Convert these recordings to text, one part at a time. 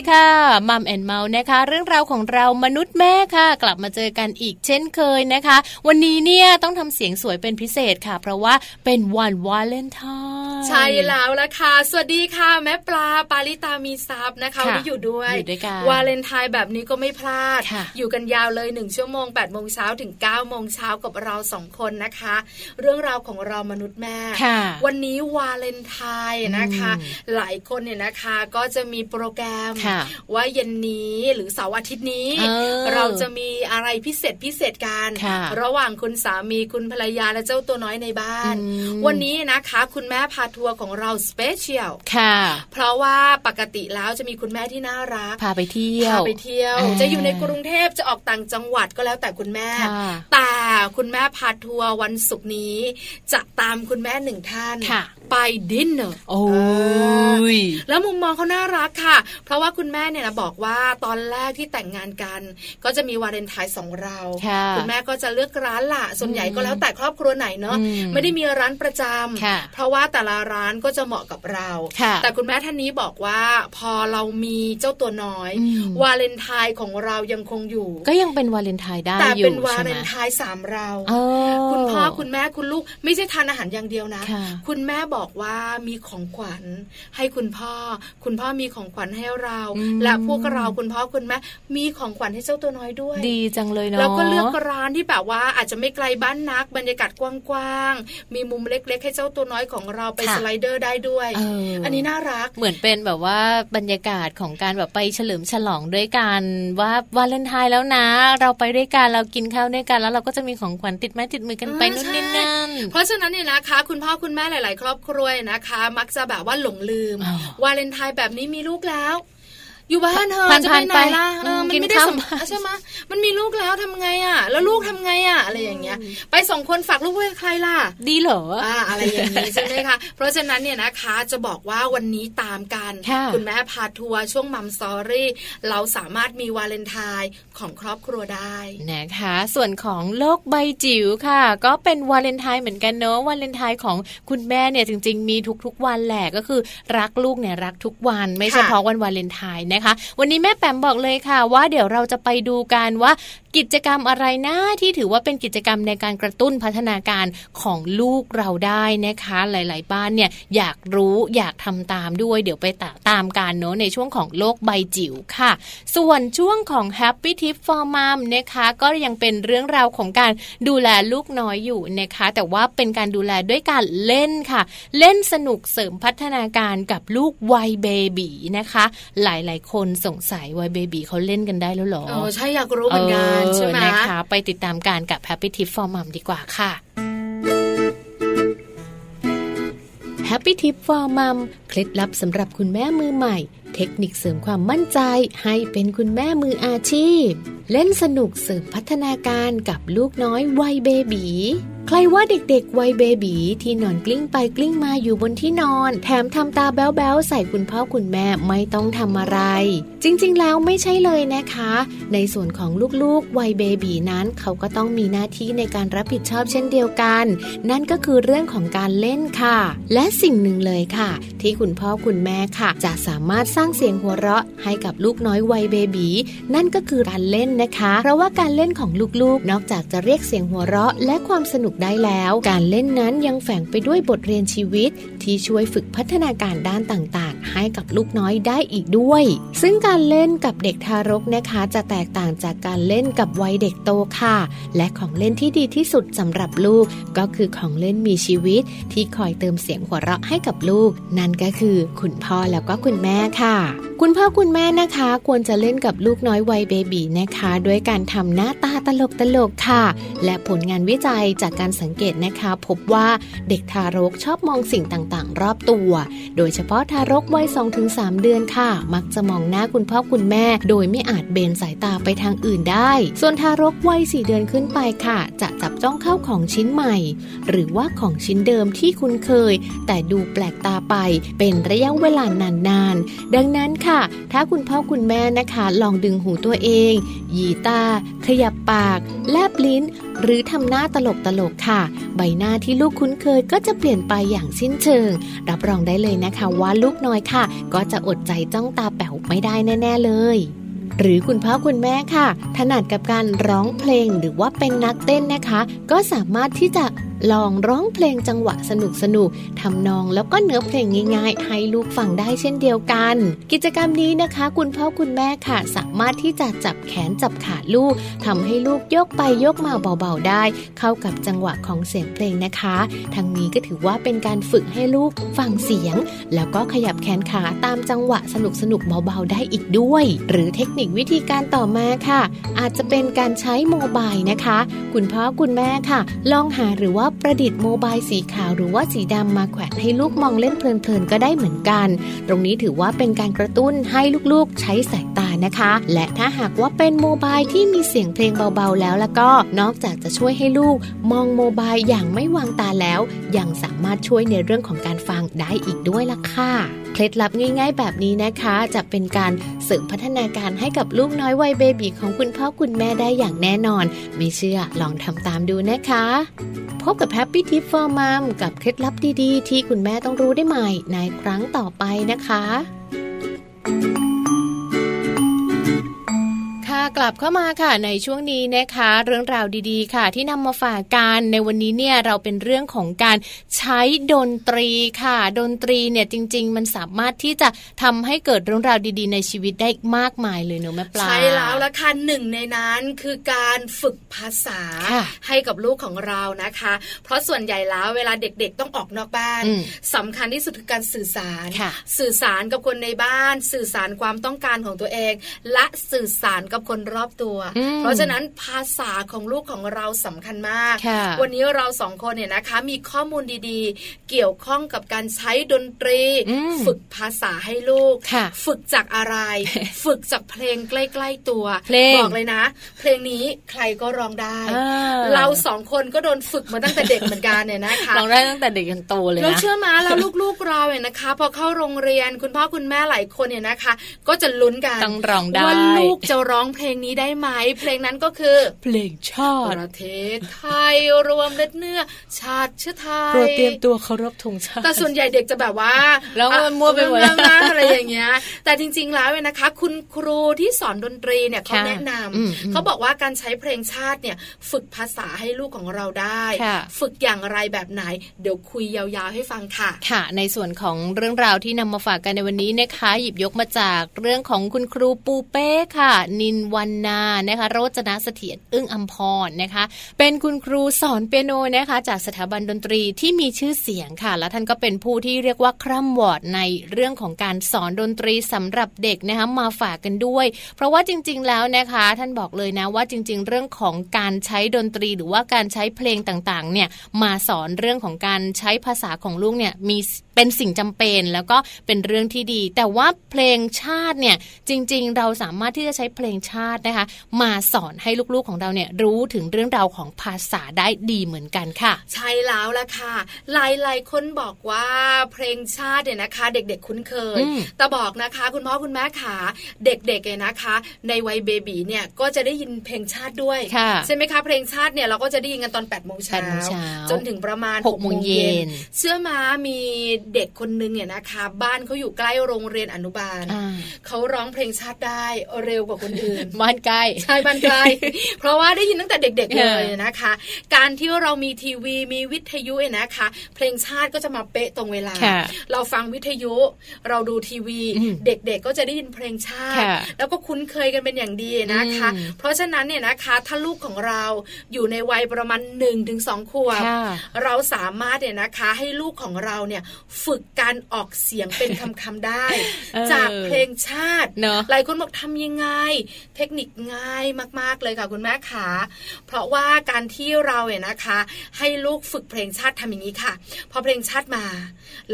ดีค่ะ Mom and Mouse นะคะ เรื่องราวของเรามนุษย์แม่ค่ะ กลับมาเจอกันอีกเช่นเคยนะคะ วันนี้เนี่ยต้องทำเสียงสวยเป็นพิเศษค่ะ เพราะว่าเป็นวันวาเลนไทน์ ใช่แล้วละค่ะ สวัสดีค่ะ แม่แปมปาลิตามีทรัพย์นะคะวันนี้อยู่ด้วยอยู่ด้วยกันวาเลนไทน์แบบนี้ก็ไม่พลาด อยู่กันยาวเลยหนึ่งชั่วโมง8ปดโมงเช้าถึง9ก้าโมงเช้ากับเราสองคนนะคะ เรื่องราวของเรามนุษย์แม่ วันนี้วาเลนไทน์นะคะ หลายคนเนี่ยนะคะก็จะมีโปรแกรมว่าเย็นนี้หรือเสาร์อาทิตย์นี้ เราจะมีอะไรพิเศษพิเศษกันระหว่างคุณสามีคุณภรรยาและเจ้าตัวน้อยในบ้าน วันนี้นะคะ คุณแม่พาทัวร์ของเรา special ค่ะ เพราะว่าปกติแล้วจะมีคุณแม่ที่น่ารัก พาไปเที่ยวพาไปเที่ยว จะอยู่ในกรุงเทพจะออกต่างจังหวัดก็แล้วแต่คุณแม่ แต่คุณแม่พาทัวร์วันศุกร์นี้ จะตามคุณแม่หนึ่งท่าน ไปดินเนอร์โอ้ยแล้วมุมมองเขาน่ารักค่ะ เพราะว่าคุณแม่เนี่ยนะบอกว่าตอนแรกที่แต่งงานกัน ก็จะมีวาเลนไทน์สองเราคุณแม่ก็จะเลือกร้านละส่วนใหญ่ก็แล้วแต่ครอบครัวไหนเนาะไม่ได้มีร้านประจำเพราะว่าแต่ละร้านก็จะเหมาะกับเรา แต่คุณแม่ท่านนี้บอกว่าพอเรามีเจ้าตัวน้อย วาเลนไทน์ของเรายังคงอยู่ ก็ยังเป็นวาเลนไทน์ได้แต่เป็นวาเลนไทน์สามเราคุณพ่อคุณแม่คุณลูกไม่ใช่ทานอาหารอย่างเดียวนะ คุณแม่บอกบอกว่ามีของขวัญให้คุณพ่อ คุณพ่อมีของขวัญให้เรา และพวกเราคุณพ่อคุณแม่มีของขวัญให้เจ้าตัวน้อยด้วย ดีจังเลยเนาะแล้วก็เลือกร้านที่แบบว่าอาจจะไม่ไกลบ้านนัก บรรยากาศกว้างๆมีมุมเล็ก ๆ ให้เจ้าตัวน้อยของเราไปสไลเดอร์ได้ด้วยอันนี้น่ารักเหมือนเป็นแบบว่าบรรยากาศของการแบบไปเฉลิมฉลองด้วยกันว่าวาเลนไทน์แล้วนะ เราไปด้วยกันเรากินข้าวด้วยกันแล้วเราก็จะมีของขวัญติดไม้ติดมือกันไปนู่นนี่นั่นเพราะฉะนั้นเนี่ยนะคะ คุณพ่อคุณแม่หลาย ๆ ครอบครัวนะคะ มักจะแบบว่าหลงลืมวาเลนไทน์แบบนี้มีลูกแล้ว อยู่บ้านเธอจะไปไหนล่ะมันไม่ได้สมใช่ไหมมันมีลูกแล้วทำไงอะ แล้วลูกทำไงอะ อะไรอย่างเงี้ย ไปสองคนฝากลูกไว้ใครล่ะ ดีเหรออ่าอะไรอย่างนี้ใช่ไหมคะเพราะฉะนั้นเนี่ยนะคะจะบอกว่าวันนี้ตามกันคุณแม่พาทัวร์ช่วง Mom Story เราสามารถมีวาเลนไทน์ของครอบครัวได้นะคะ ส่วนของโลกใบจิ๋วค่ะ ก็เป็นวาเลนไทน์เหมือนกันเนอะวาเลนไทน์ของคุณแม่เนี่ยจริง ๆ มีทุกๆวันแหละก็คือ รักลูกเนี่ยรักทุกวันไม่เฉพาะวันวาเลนไทน์นะคะ วันนี้แม่แปมบอกเลยค่ะ ว่าเดี๋ยวเราจะไปดูกันว่ากิจกรรมอะไรนะที่ถือว่าเป็นกิจกรรมในการกระตุ้นพัฒนาการของลูกเราได้นะคะ หลาย ๆ บ้านเนี่ยอยากรู้อยากทำตามด้วย เดี๋ยวไปตตามกันเนาะในช่วงของโลกใบจิ๋วค่ะ ส่วนช่วงของ Happy Tip for Mom นะคะ ก็ยังเป็นเรื่องราวของการดูแลลูกน้อยอยู่นะคะ แต่ว่าเป็นการดูแลด้วยการเล่นค่ะ เล่นสนุกเสริมพัฒนาการกับลูกวัยเบบีนะคะ หลาย ๆ คนสงสัยวัยเบบีเขาเล่นกันได้แล้วหรออใช่อยากรู้เหมือนกันใช่ไหมนะคะไปติดตามการกับ Happy Tip for Mom ดีกว่าค่ะ Happy Tip for Mom เคล็ดลับสำหรับคุณแม่มือใหม่ เทคนิคเสริมความมั่นใจ ให้เป็นคุณแม่มืออาชีพ เล่นสนุกเสริมพัฒนาการกับลูกน้อยวัยเบบีใครว่าเด็กๆวัยเบบีที่นอนกลิ้งไปกลิ้งมาอยู่บนที่นอน แถมทำตาแบ๊วๆใส่คุณพ่อคุณแม่ไม่ต้องทำอะไร จริงๆแล้วไม่ใช่เลยนะคะ ในส่วนของลูกๆวัยเบบีนั้นเขาก็ต้องมีหน้าที่ในการรับผิดชอบเช่นเดียวกัน นั่นก็คือเรื่องของการเล่นค่ะ และสิ่งหนึ่งเลยค่ะ ที่คุณพ่อคุณแม่ค่ะ จะสามารถสร้างเสียงหัวเราะให้กับลูกน้อยวัยเบบีนั่นก็คือการเล่นนะคะ เพราะว่าการเล่นของลูกๆ นอกจากจะเรียกเสียงหัวเราะและความสนุกได้แล้ว การเล่นนั้นยังแฝงไปด้วยบทเรียนชีวิต ที่ช่วยฝึกพัฒนาการด้านต่างๆ ให้กับลูกน้อยได้อีกด้วย ซึ่งการเล่นกับเด็กทารกนะคะ จะแตกต่างจากการเล่นกับวัยเด็กโตค่ะ และของเล่นที่ดีที่สุดสำหรับลูก ก็คือของเล่นมีชีวิต ที่คอยเติมเสียงหัวเราะให้กับลูก นั่นก็คือ คุณพ่อแล้วก็คุณแม่ค่ะ คุณพ่อคุณแม่นะคะ ควรจะเล่นกับลูกน้อยวัยเบบีนะคะ ด้วยการทำหน้าตาตลกตลกค่ะ และผลงานวิจัยจากการสังเกตนะคะ พบว่าเด็กทารกชอบมองสิ่งต่างๆ รอบตัว โดยเฉพาะทารกวัย 2-3 เดือนค่ะ มักจะมองหน้าคุณพ่อคุณแม่ โดยไม่อาจเบนสายตาไปทางอื่นได้ ส่วนทารกวัย 4 เดือนขึ้นไปค่ะ จะจับจ้องเข้าของชิ้นใหม่ หรือว่าของชิ้นเดิมที่คุ้นเคย แต่ดูแปลกตาไปเป็นระยะเวลานานๆ ดังนั้นค่ะ ถ้าคุณพ่อคุณแม่นะคะ ลองดึงหูตัวเอง หยีตา ขยับปาก แลบลิ้น หรือทำหน้าตลกตลกค่ะ ใบหน้าที่ลูกคุ้นเคยก็จะเปลี่ยนไปอย่างสิ้นเชิง รับรองได้เลยนะคะว่าลูกน้อยค่ะ ก็จะอดใจจ้องตาแป๋วไม่ได้แน่ ๆเลยหรือคุณพ่อคุณแม่ค่ะ ถนัดกับการร้องเพลงหรือว่าเป็นนักเต้นนะคะ ก็สามารถที่จะ ลองร้องเพลงจังหวะสนุกสนุกทำนองแล้วก็เนื้อเพลงง่ายๆ ให้ลูกฟังได้เช่นเดียวกัน กิจกรรมนี้นะคะ คุณพ่อคุณแม่ค่ะ สามารถที่จะจับแขนจับขาลูกทำให้ลูกยกไปยกมาเบาๆได้ เข้ากับจังหวะของเสียงเพลงนะคะทั้งนี้ก็ถือว่าเป็นการฝึกให้ลูกฟังเสียง แล้วก็ขยับแขนขาตามจังหวะสนุกสนุกเบาๆได้อีกด้วย หรือเทคนิควิธีการต่อมาค่ะ อาจจะเป็นการใช้โมบายนะคะ คุณพ่อคุณแม่ค่ะ ลองหาหรือว่าประดิษฐ์โมบายสีขาวหรือว่าสีดำมาแขวนให้ลูกมองเล่นเพลินๆก็ได้เหมือนกัน ตรงนี้ถือว่าเป็นการกระตุ้นให้ลูกๆใช้สายตานะคะ และถ้าหากว่าเป็นโมบายที่มีเสียงเพลงเบาๆแล้วแล้วก็นอกจากจะช่วยให้ลูกมองโมบายอย่างไม่วางตาแล้ว ยังสามารถช่วยในเรื่องของการฟังได้อีกด้วยล่ะค่ะ เคล็ดลับง่ายๆ แบบนี้นะคะ จะเป็นการเสริมพัฒนาการให้กับลูกน้อยวัยเบบีของคุณพ่อคุณแม่ได้อย่างแน่นอน ไม่เชื่อลองทำตามดูนะคะ พบกับ Happy Tip for Mom กับเคล็ดลับดีๆ ที่คุณแม่ต้องรู้ได้ใหม่ในครั้งต่อไปนะคะ กลับเข้ามาค่ะในช่วงนี้นะคะ เรื่องราวดีๆ ค่ะ ที่นำมาฝากกันในวันนี้เนี่ยเราเป็นเรื่องของการใช้ดนตรีค่ะ ดนตรีเนี่ยจริง ๆ มันสามารถที่จะทำให้เกิดเรื่องราวดีๆ ในชีวิตได้มากมายเลยเนอะแม่ปลาใช่แล้วละค่ะหนึ่งในนั้นคือการฝึกภาษาให้กับลูกของเรานะคะ เพราะส่วนใหญ่แล้วเวลาเด็กๆต้องออกนอกบ้านสำคัญที่สุดคือการสื่อสาร สื่อสารกับคนในบ้าน สื่อสารความต้องการของตัวเอง และสื่อสารกับคนรอบตัว เพราะฉะนั้นภาษาของลูกของเราสำคัญมาก วันนี้เราสองคนเนี่ยนะคะ มีข้อมูลดีๆ เกี่ยวข้องกับการใช้ดนตรี ฝึกภาษาให้ลูก ฝึกจากอะไร ฝึกจากเพลงใกล้ ๆ ตัวบอกเลยนะ เพลงนี้ใครก็ร้องได้ เราสองคนก็โดนฝึกมาตั้งแต่เด็กเหมือนกันเนี่ยนะคะร้องได้ตั้งแต่เด็กจนโตเลยนะเราเชื่อมาแล้วลูกๆเราเนี่ยนะคะ พอเข้าโรงเรียนคุณพ่อคุณแม่หลายคนเนี่ยนะคะ ก็จะลุ้นกันต้องร้องได้ว่าลูกจะร้องเพลงนี้ได้ไหมเพลงนั้นก็คือ เพลงชาติประเทศไทยรวมเลือดเนื้อ ชาติเชื้อไทยโปรดเตรียมตัวเคารพธงชาติแต่ส่วนใหญ่เด็กจะแบบว่าแล้วมันมั่วไปหมดอะไรอย่างเงี้ย แต่จริง ๆ แล้วเนี่ยนะคะ คุณครูที่สอนดนตรีเนี่ยเขาแนะนำเขาบอกว่าการใช้เพลงชาติเนี่ยฝึกภาษาให้ลูกของเราได้ ฝึกอย่างไรแบบไหน เดี๋ยวคุยยาวๆให้ฟังค่ะ ค่ะ ในส่วนของเรื่องราวที่นำมาฝากกันในวันนี้นะคะ หยิบยกมาจากเรื่องของคุณครูปูเป้ค่ะ นินวันนานะคะโรจนะเสถียรอึ้งอัมพรนะคะ เป็นคุณครูสอนเปียโนนะคะ จากสถาบันดนตรีที่มีชื่อเสียงค่ะ และท่านก็เป็นผู้ที่เรียกว่าคร่ำวอดในเรื่องของการสอนดนตรีสำหรับเด็กนะคะมาฝากกันด้วย เพราะว่าจริง ๆ แล้วนะคะ ท่านบอกเลยนะว่าจริง ๆ เรื่องของการใช้ดนตรีหรือว่าการใช้เพลงต่างๆเนี่ยมาสอนเรื่องของการใช้ภาษาของลูกเนี่ยมี เป็นสิ่งจำเป็นแล้วก็เป็นเรื่องที่ดี แต่ว่าเพลงชาติเนี่ยจริง ๆ เราสามารถที่จะใช้เพลงชาตินะคะ มาสอนให้ลูกๆของเราเนี่ยรู้ถึงเรื่องราวของภาษาได้ดีเหมือนกันค่ะ ใช่แล้วล่ะค่ะ หลายๆคนบอกว่าเพลงชาติเนี่ยนะคะ เด็กๆคุ้นเคยแต่บอกนะคะ คุณพ่อคุณแม่ขาเด็กๆเนี่ยนะคะ ในวัยเบบีเนี่ยก็จะได้ยินเพลงชาติด้วยใช่ไหมคะเพลงชาติเนี่ยเราก็จะได้ยินกันตอน8ปดโมงเช้าจนถึงประมาณ6กโมงเย็นเชื่อมามีเด็กคนนึงเนี่ยนะคะ บ้านเขาอยู่ใกล้โรงเรียนอนุบาลเขาร้องเพลงชาติได้เร็วกว่าคนอื่นบ้านใกล้ใช่บ้านใกล้เพราะว่าได้ยินตั้งแต่เด็ก ๆ เลยนะคะ การที่เรามีทีวีมีวิทยุเนี่ยนะคะ เพลงชาติก็จะมาเป๊ะตรงเวลา เราฟังวิทยุ เราดูทีวี เด็กๆก็จะได้ยินเพลงชาติ แล้วก็คุ้นเคยกันเป็นอย่างดีนะคะ เพราะฉะนั้นเนี่ยนะคะถ้าลูกของเราอยู่ในวัยประมาณ1นถึงสขวบเราสามารถเนี่ยนะคะ ให้ลูกของเราเนี่ยฝึกการออกเสียงเป็นคำคำได้ จากเพลงชาติหลายคนบอกทำยังไง เทคนิคง่ายมากๆเลยค่ะคุณแม่ขาเพราะว่าการที่เราเนี่ยนะคะ ให้ลูกฝึกเพลงชาติทำอย่างนี้ค่ะ พอเพลงชาติมา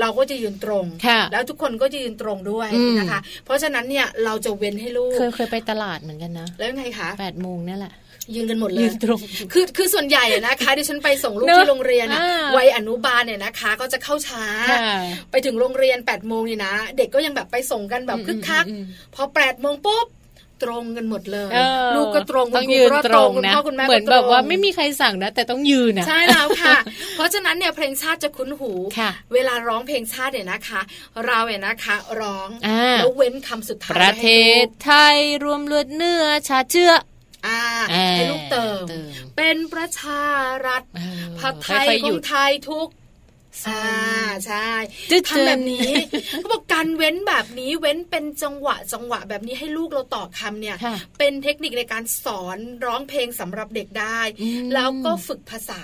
เราก็จะยืนตรง แล้วทุกคนก็จะยืนตรงด้วยนะคะ เพราะฉะนั้นเนี่ยเราจะเว้นให้ลูกเคยเคยไปตลาดเหมือนกันนะ แล้วไงคะแปดโมงนี่แหละ ยืนกันหมดเลยยืนตรงคือคือส่วนใหญ่นะคะดิฉันไปส่งลูกที่โรงเรียนวัยอนุบาลเนี่ยนะคะ ก็จะเข้าช้า ไปถึงโรงเรียน8ปดโมงนี่นะ เด็กก็ยังแบบไปส่งกันแบบคึกคัก พอ8ปดโมงปุ๊บตรงกันหมดเลย ลูกก็ตรงต้องยืนตรงนะเหมือนแบบว่าไม่มีใครสั่งนะ แต่ต้องยืนนะใช่แล้วค่ะ เพราะฉะนั้นเนี่ยเพลงชาติจะคุ้นหู เวลาร้องเพลงชาติเนี่ยนะคะ เราเนี่ยนะคะ ร้องแล้วเว้นคำสุดท้ายประเทศไทยรวมเลือดเนื้อชาเชื้อ ให้ลูกเติม เป็นประชารัฐผัดไทยของไทยทุก อ่าใช่ทำแบบนี้เขาบอกการเว้นแบบนี้เว้นเป็นจังหวะจังหวะแบบนี้ให้ลูกเราตอบคำเนี่ย เป็นเทคนิคในการสอนร้องเพลงสำหรับเด็กได้ แล้วก็ฝึกภาษา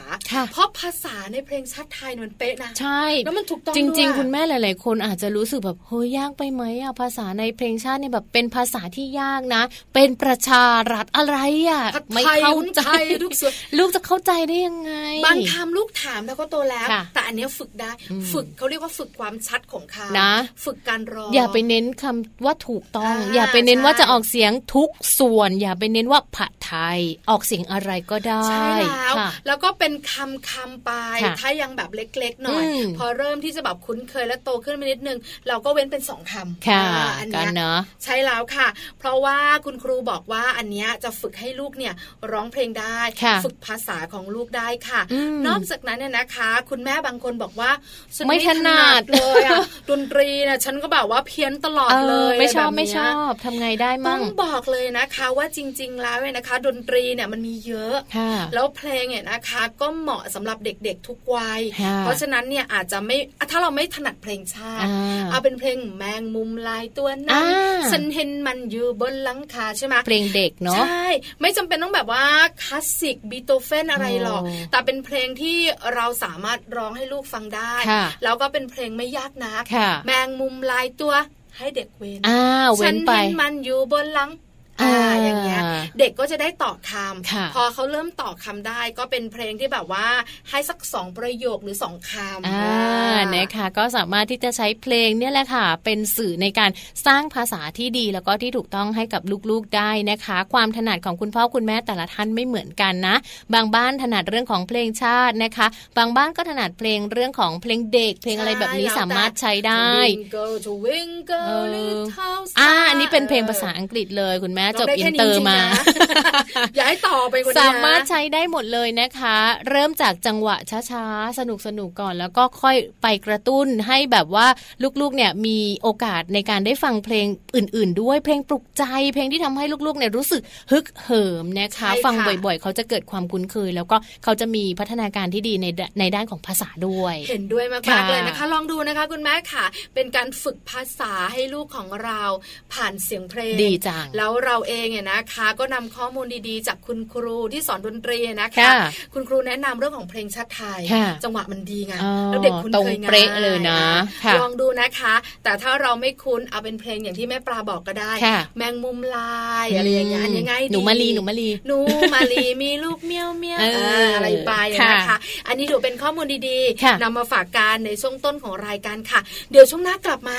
เพราะภาษาในเพลงชาติไทยมันเป๊ะนะใช่แล้วมันถูกต้องจริง ๆ คุณแม่หลาย ๆ คนอาจจะรู้สึกแบบเฮ้ยยากไปไหมอะภาษาในเพลงชาติเนี่ยแบบเป็นภาษาที่ยากนะ เป็นประชารัฐอะไรอะไม่เข้าใจลูกลูกจะเข้าใจได้ยังไง บางคำลูกถามแล้วก็โตแล้วแต่อันนี้ฝึกได้ ฝึกเขาเรียกว่าฝึกความชัดของคำนะ ฝึกการร้องอย่าไปเน้นคำว่าถูกต้อง อย่าไปเน้นว่าจะออกเสียงทุกส่วน อย่าไปเน้นว่าผัดไทย ออกเสียงอะไรก็ได้ใช่แล้วแล้วก็เป็นคำคำไป ถ้ายังแบบเล็ก ๆ หน่อย พอเริ่มที่จะแบบคุ้นเคยและโตขึ้นไปนิดนึง เราก็เว้นเป็นสองคำค่ะอันนี้เนาะใช่แล้วค่ะ เพราะว่าคุณครูบอกว่าอันนี้จะฝึกให้ลูกเนี่ยร้องเพลงได้ ฝึกภาษาของลูกได้ค่ะ นอกจากนั้นเนี่ยนะคะ คุณแม่บางคนบอกว่าไม่ถนัดเลยอะดนตรีนะถฉันก็แบบว่าเพี้ยนตลอดเลยไม่ชอบไม่ชอบทำไงได้มั่งต้องบอกเลยนะคะว่าจริง ๆ แล้วเนี่ยนะคะ ดนตรีเนี่ยมันมีเยอะแล้วเพลงเนี่ยนะคะก็เหมาะสำหรับเด็กๆทุกวัย เพราะฉะนั้นเนี่ยอาจจะไม่ถ้าเราไม่ถนัดเพลงชาติเอาเป็นเพลงแมงมุมลายตัวนั้นฉันเห็นมันอยู่บนหลังคาใช่ไหมเพลงเด็กเนาะใช่ไม่จำเป็นต้องแบบว่าคลาสสิกบีโตเฟนอะไรหรอก แต่เป็นเพลงที่เราสามารถร้องให้ลูกฟังได้ แล้วก็เป็นเพลงไม่ยากนัก แมงมุมลายตัวให้เด็กเว้นฉันเห็นมันอยู่บนหลัง อ่าอย่างเงี้ยเด็กก็จะได้ต่อคำพอเขาเริ่มต่อคำได้ก็เป็นเพลงที่แบบว่าให้สักสองประโยคหรือสองคำอ่านะคะก็สามารถที่จะใช้เพลงเนี่ยแหละค่ะเป็นสื่อในการสร้างภาษาที่ดีแล้วก็ที่ถูกต้องให้กับลูกๆได้นะคะ ความถนัดของคุณพ่อคุณแม่แต่ละท่านไม่เหมือนกันนะ บางบ้านถนัดเรื่องของเพลงชาตินะคะ บางบ้านก็ถนัดเพลงเรื่องของเพลงเด็ก เพลงอะไรแบบนี้สามารถใช้ได้อ่าอันนี้เป็นเพลงภาษาอังกฤษเลย คุณแม่จบอินเตอร์มาอย่าให้ต่อไปสามารถใช้ได้หมดเลยนะคะ เริ่มจากจังหวะช้าๆ สนุกสนุกก่อนแล้วก็ค่อยไปกระตุ้นให้แบบว่าลูกๆเนี่ยมีโอกาสในการได้ฟังเพลงอื่น ๆ ด้วยเพลงปลุกใจ เพลงที่ทำให้ลูกๆเนี่ยรู้สึกฮึกเหิมนะคะ ฟังบ่อยๆ เขาจะเกิดความคุ้นเคย แล้วก็เขาจะมีพัฒนาการที่ดีในในด้านของภาษาด้วย เห็นด้วยมากๆเลยนะคะ ลองดูนะคะคุณแม่ค่ะ เป็นการฝึกภาษาให้ลูกของเราผ่านเสียงเพลงดีจังแล้วเราเองเนี่ยนะคะ ก็นำข้อมูลดีๆ จากคุณครูที่สอนดนตรีนะคะ คุณครูแนะนำเรื่องของเพลงชาติไทย จังหวะมันดีไงแล้วเด็กคุณเคยงายเลยนะลองดูนะคะ แต่ถ้าเราไม่คุ้นเอาเป็นเพลงอย่างที่แม่ปลาบอกก็ได้ แมงมุมลายอะไรอย่างเงี้ยยังไงหนูมาลีหนูมาลีหนูมาลีมีลูกเมียวเมียวอะไรไปนะคะ อันนี้ถือเป็นข้อมูลดีๆนำมาฝากกันในช่วงต้นของรายการค่ะ เดี๋ยวช่วงหน้ากลับมา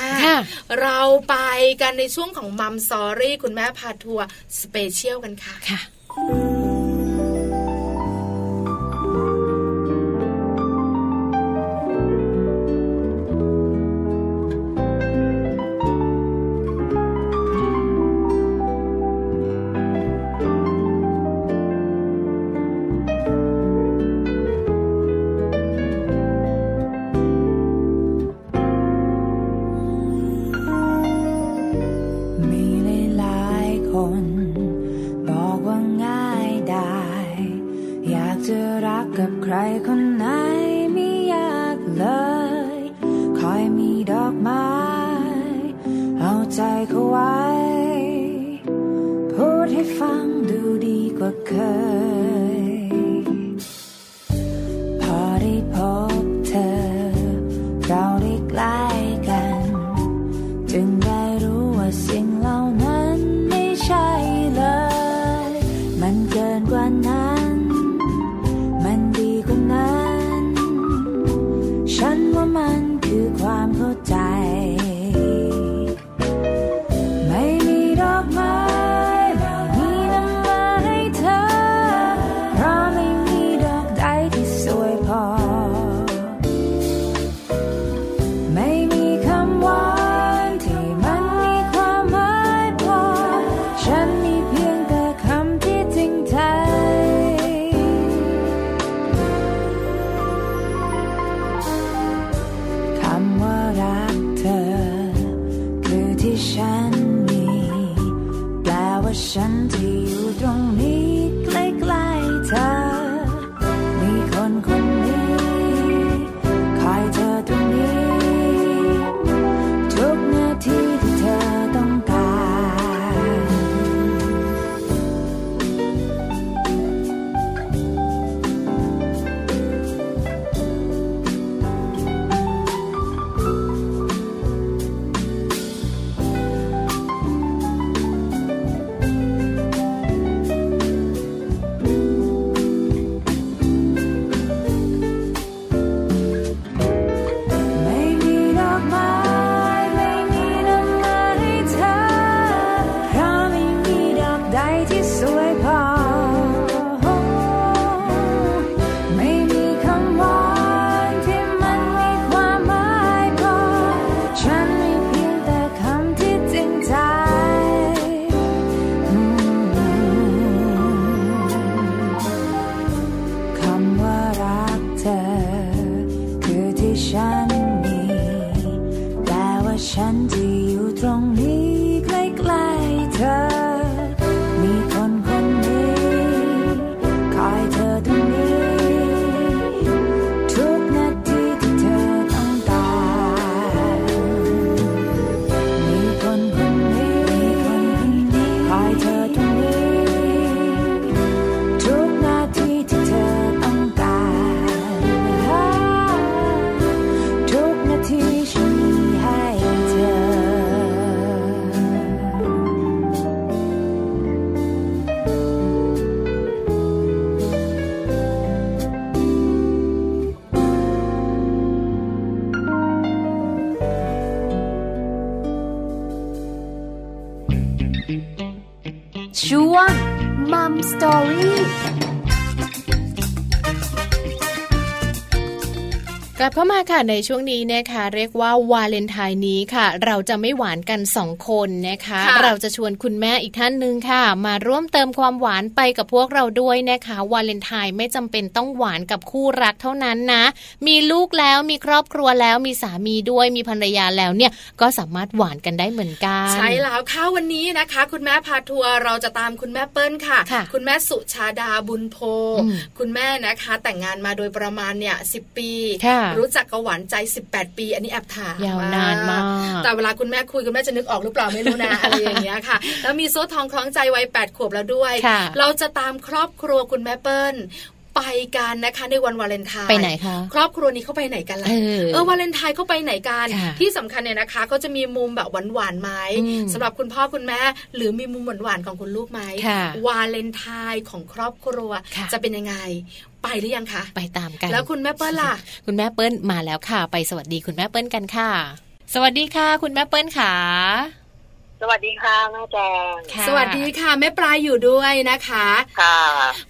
เราไปกันในช่วงของ Mom Story คุณแม่พาทัวร์ specialยลกันค่ะค่ะ เข้ามาค่ะในช่วงนี้นะคะเรียกว่าวาเลนไทน์นี้ค่ะ เราจะไม่หวานกันสองคนนะคะค่ะเราจะชวนคุณแม่อีกท่านหนึ่งค่ะ มาร่วมเติมความหวานไปกับพวกเราด้วยนะคะ วาเลนไทน์ไม่จำเป็นต้องหวานกับคู่รักเท่านั้นนะ มีลูกแล้วมีครอบครัวแล้วมีสามีด้วยมีภรรยาแล้วเนี่ยก็สามารถหวานกันได้เหมือนกันใช่แล้วค่ะวันนี้นะคะ คุณแม่พาทัวร์เราจะตามคุณแม่เปิ้ลค่ะค่ะคุณแม่สุชาดาบุญโพอืมคุณแม่นะคะ แต่งงานมาโดยประมาณเนี่ยสิปีค่ะรู้จักกับหวานใจ 18 ปี อันนี้แอบถามยาวนานมาก แต่เวลาคุณแม่คุยคุณแม่จะนึกออกหรือเปล่าไม่รู้นะอะไรอย่างเงี้ยค่ะ แล้วมีโซ่ทองคล้องใจวัย8ขวบแล้วด้วยค่ะเราจะตามครอบครัวคุณแม่เปิ้ล ไปกันนะคะในวันวาเลนไทน์ไปไหนคะครอบครัวนี้เขาไปไหนกันล่ะเออเออวาเลนไทน์เขาไปไหนกันค่ะที่สำคัญเนี่ยนะคะเขาจะมีมุมแบบหวานๆไหมอืมสำหรับคุณพ่อคุณแม่ หรือมีมุมหวานๆของคุณลูกไหมค่ะวาเลนไทน์ของครอบครัวค่ะจะเป็นยังไงไปหรือยังคะ ไปตามกัน แล้วคุณแม่เปิ้ลล่ะ คุณแม่เปิ้ลมาแล้วค่ะ ไปสวัสดีคุณแม่เปิ้ลกันค่ะ สวัสดีค่ะ คุณแม่เปิ้ลค่ะ สวัสดีค่ะแม่แจงค่ะสวัสดีค่ะ แม่ปลาอยู่ด้วยนะคะ ค่ะ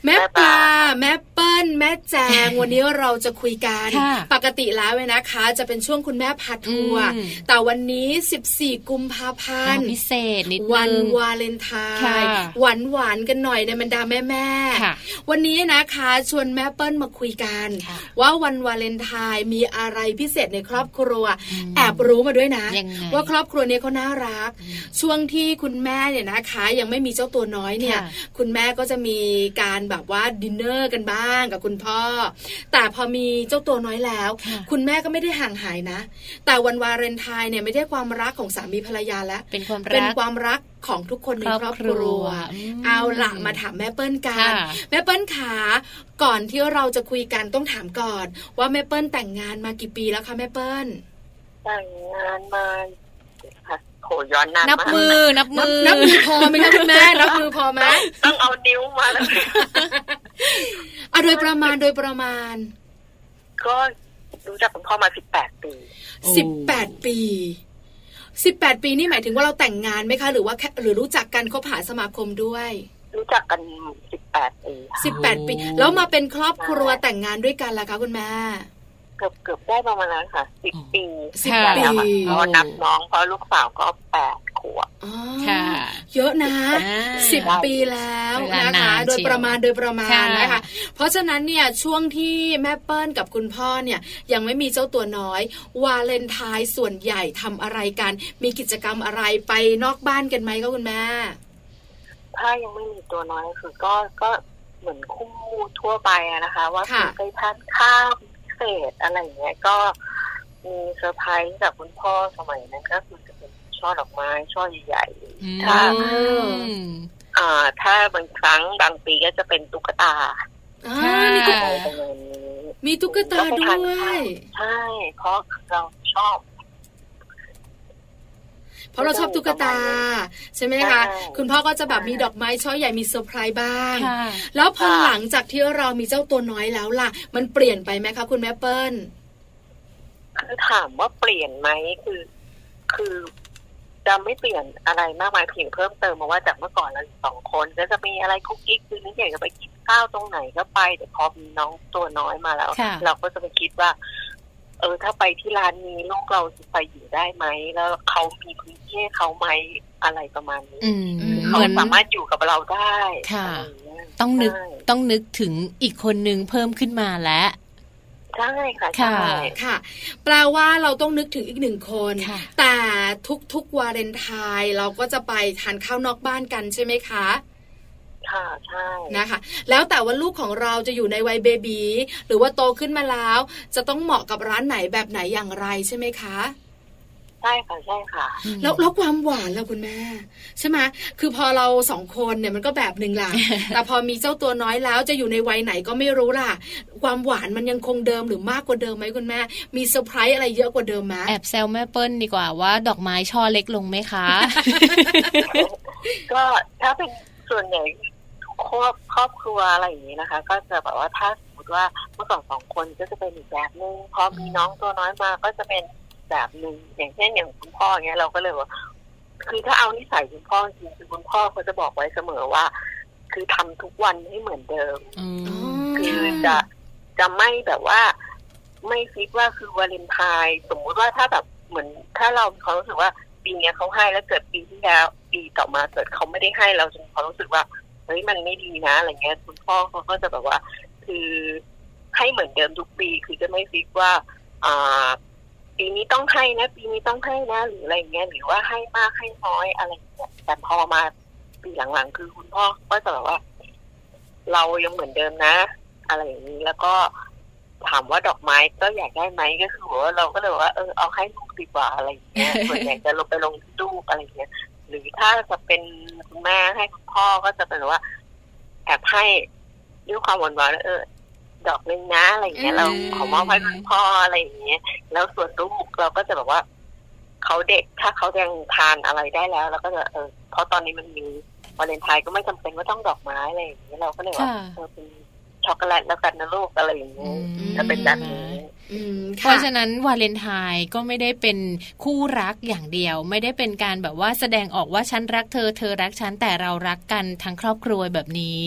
แม่ปลา แม่เปิ้ล แม่แจง วันนี้เราจะคุยกันค่ะปกติแล้วเนี่ยนะคะ จะเป็นช่วงคุณแม่พาทัวร์อืมแต่วันนี้ 14 กุมภาพันธ์ อ่า พิเศษนิดนึงวันวาเลนไทน์ค่ะ หวานหวานๆกันหน่อยในบรรดาแม่แม่ๆค่ะวันนี้นะคะชวนแม่เปิ้ลมาคุยกันค่ะว่าวันวาเลนไทน์มีอะไรพิเศษในครอบครัวอืมแอบรู้มาด้วยนะยังไงว่าครอบครัวเนี้เขาน่ารักช่วงที่คุณแม่เนี่ยนะคะ ยังไม่มีเจ้าตัวน้อยเนี่ยค่ะคุณแม่ก็จะมีการแบบว่าดินเนอร์กันบ้างกับคุณพ่อ แต่พอมีเจ้าตัวน้อยแล้วค่ะคุณแม่ก็ไม่ได้ห่างหายนะ แต่วันวาเลนไทน์เนี่ยไม่ได้ความรักของสามีภรรยาแล้วเป็นความเป็นรักความรักของทุกคนในคครรออบบคครัรัววอืมเอาละมาถามแม่เปิ้ลกันค่ะแม่เปิ้ลขา ก่อนที่เราจะคุยกันต้องถามก่อน ว่าแม่เปิ้ลแต่งงานมากี่ปีแล้วคะแม่เปิ้ล แต่งงานมาค่ะ โหย้อนนานนับมากมือนับนับมือ นับมือพอไหมคะคุณแม่นับมือพอไหมต้องเอานิ้วมาแล้วอะโดยประมาณโดยประมาณ ก็รู้จักคุณพ่อมาสิบแปดปีโอ้สิบแปดปีสิบแปดปีนี่หมายถึงว่าเราแต่งงานไหมคะ หรือว่าแค่หรือรู้จักกันคบหาสมาคมด้วย รู้จักกันสิบแปดปีค่ะสิบแปดปี แล้วมาเป็นครอบครัวแต่งงานด้วยกันล่ะคะคุณแม่ เกือบเกือบได้ประมาณนั้นค่ะสิบปีสิบค่ะปีแล้วค่ะเพราะว่านับน้องเพราะลูกสาวก็แปดขวบอ๋อค่ะ เยอะนะอ่าสิบปีแล้วเวลานะนาคะนโดยเชียวประมาณโดยประมาณค่ะนะคะ เพราะฉะนั้นเนี่ยช่วงที่แม่เปิ้ลกับคุณพ่อเนี่ย ยังไม่มีเจ้าตัวน้อย วาเลนไทน์ส่วนใหญ่ทำอะไรกัน มีกิจกรรมอะไรไปนอกบ้านกันไหมคะคุณแม่ถ้ายังไม่มีตัวน้อยคือก็ก็เหมือนคู่ทั่วไปอะนะคะ ว่าค่ะไปทานข้าวพิ เศษอะไรอย่างเงี้ยก็มีเซอร์ไพรส์จากคุณพ่อสมัยนั้นก็คือจะเป็นช่อดอกไม้ช่อใหญ่ๆอืมถ้าอืมอ่า ถ้าบางครั้งบางปีก็จะเป็นตุ๊กตาอ่าค่ะมีตุ๊กอะไรประมาณนี้มีตุ๊กตาด้ก็ไปทานข้าวใช่เพราะเราชอบ เพราะเราชอบตุ๊กตา ใช่ไหมคะใช่คุณพ่อก็จะแบบมีดอกไม้ช่อใหญ่มีเซอร์ไพรส์บ้างค่ะแล้วพอค่ะหลังจากที่เรามีเจ้าตัวน้อยแล้วล่ะ มันเปลี่ยนไปไหมคะคุณแม่เปิ้ลคือถามว่าเปลี่ยนไหมคือ คือจะไม่เปลี่ยนอะไรมากมายเพียงเพิ่มเติมมาว่าจากเมื่อก่อนเราอยู่สองคนก็จะมีอะไรคุกกิ๊กคือนึกอยากจะไปกินข้าวตรงไหนก็ไปแต่พอมีน้องตัวน้อยมาแล้วค่ะเราก็จะไปคิดว่า เออถ้าไปที่ร้านนี้ลูกเราจะไปอยู่ได้ไหมแล้วเขามีพื้นที่ให้เขาไหมอะไรประมาณนี้อืมอืมเหเขามือนสามารถอยู่กับเราได้ค่ะอะไรย่างเงี้ยต้องนึกใช่ต้องนึกถึงอีกคนนึงเพิ่มขึ้นมาแล้วใช่ค่ะค่ะใช่ค่ะ แปลว่าเราต้องนึกถึงอีกหนึ่งคนค่ะแต่ทุกๆวาเลนไทน์เราก็จะไปทานข้าวนอกบ้านกันใช่ไหมคะ ค่ะใช่นะคะ แล้วแต่ว่าลูกของเราจะอยู่ในวัยเบบีหรือว่าโตขึ้นมาแล้ว จะต้องเหมาะกับร้านไหนแบบไหนอย่างไรใช่ไหมคะใช่ค่ะใช่ค่ะแล้วแล้วความหวานล่ะคุณแม่ใช่ไหมคือพอเราสองคนเนี่ยมันก็แบบหนึ่งล่ะแต่พอมีเจ้าตัวน้อยแล้วจะอยู่ในวัยไหนก็ไม่รู้ล่ะ ความหวานมันยังคงเดิมหรือมากกว่าเดิมไหมคุณแม่ มีเซอร์ไพรส์อะไรเยอะกว่าเดิมไหมแอบแซวแม่เปิ้ลดีกว่าว่า ดอกไม้ช่อเล็กลงไหมคะ ก็ถ้าเป็นส่วนใหญ่ ครอบครอบครัวอะไรอย่างนี้นะคะ ก็จะแบบว่าถ้าสมมติว่าเมื่อก่อนสองคนก็จะเป็นอีกแบบนึงพอมีน้องตัวน้อยมาก็จะเป็นแบบหนึ่งอย่างเช่นอย่างคุณพ่อเนี้ยเราก็เลยว่า คือถ้าเอานิสัยคุณพ่อจริงคือคุณพ่อเขาจะบอกไว้เสมอว่า คือทำทุกวันให้เหมือนเดิมคือจะจะไม่แบบว่า ไม่คิดว่าคือวาเลนไทน์สมมุติว่าถ้าแบบเหมือน ถ้าเรามีควารู้สึกว่าปีนี้เขาให้แล้วเกิดปีที่แล้วปีต่อมาเกิดเขาไม่ได้ให้เราจะมีควารู้สึกว่า เฮ้ยมันไม่ดีนะอะไรเงี้ยคุณพ่อเขาก็จะแบบว่า คือให้เหมือนเดิมทุกปี คือจะไม่ฟิกว่า อ่า ปีนี้ต้องให้นะ ปีนี้ต้องให้นะหรืออะไรเงี้ยหรือว่าให้มากให้น้อยอะไรเงี้ยแต่พอมาปีหลังๆ คือคุณพ่อก็จะแบบว่า เรายังเหมือนเดิมนะ อะไรอย่างนี้แล้วก็ถามว่าดอกไม้ก็อยากได้ไหมก็คือว่าเราก็เลยว่าเออเอาให้ลูกดีกว่าอะไรอย่างเงี้ยส่วนใหญ่จะลงไปลงที่ลูกอะไรอย่างเงี้ย หรือถ้าจะเป็นคุณแม่ให้คุณพ่อก็จะเป็นว่าแอบให้ด้วยความหวานหวานๆเออดอกนึงนะอะไรอย่างเงี้ยเราขอมอบให้คุณพ่ออะไรอย่างเงี้ยแล้วส่วนลูกเราก็จะแบบว่าเขาเด็กถ้าเขายังทานอะไรได้แล้วเราก็จะเออเพราะตอนนี้มันมีวาเลนไทน์ก็ไม่จำเป็นว่าต้องดอกไม้อะไรอย่างเงี้ยเราก็เลยว่าค่ะเออเป็นช็อกโกแลตแล้วกันนะลูกอะไรอย่างเงี้ยจะเป็นแบบนี้อืม เพค่ะราะฉะนั้นวาเลนไทน์ก็ไม่ได้เป็นคู่รักอย่างเดียว ไม่ได้เป็นการแบบว่าแสดงออกว่าฉันรักเธอเธอรักฉันแต่เรารักกันทั้งครอบครัวแบบนี้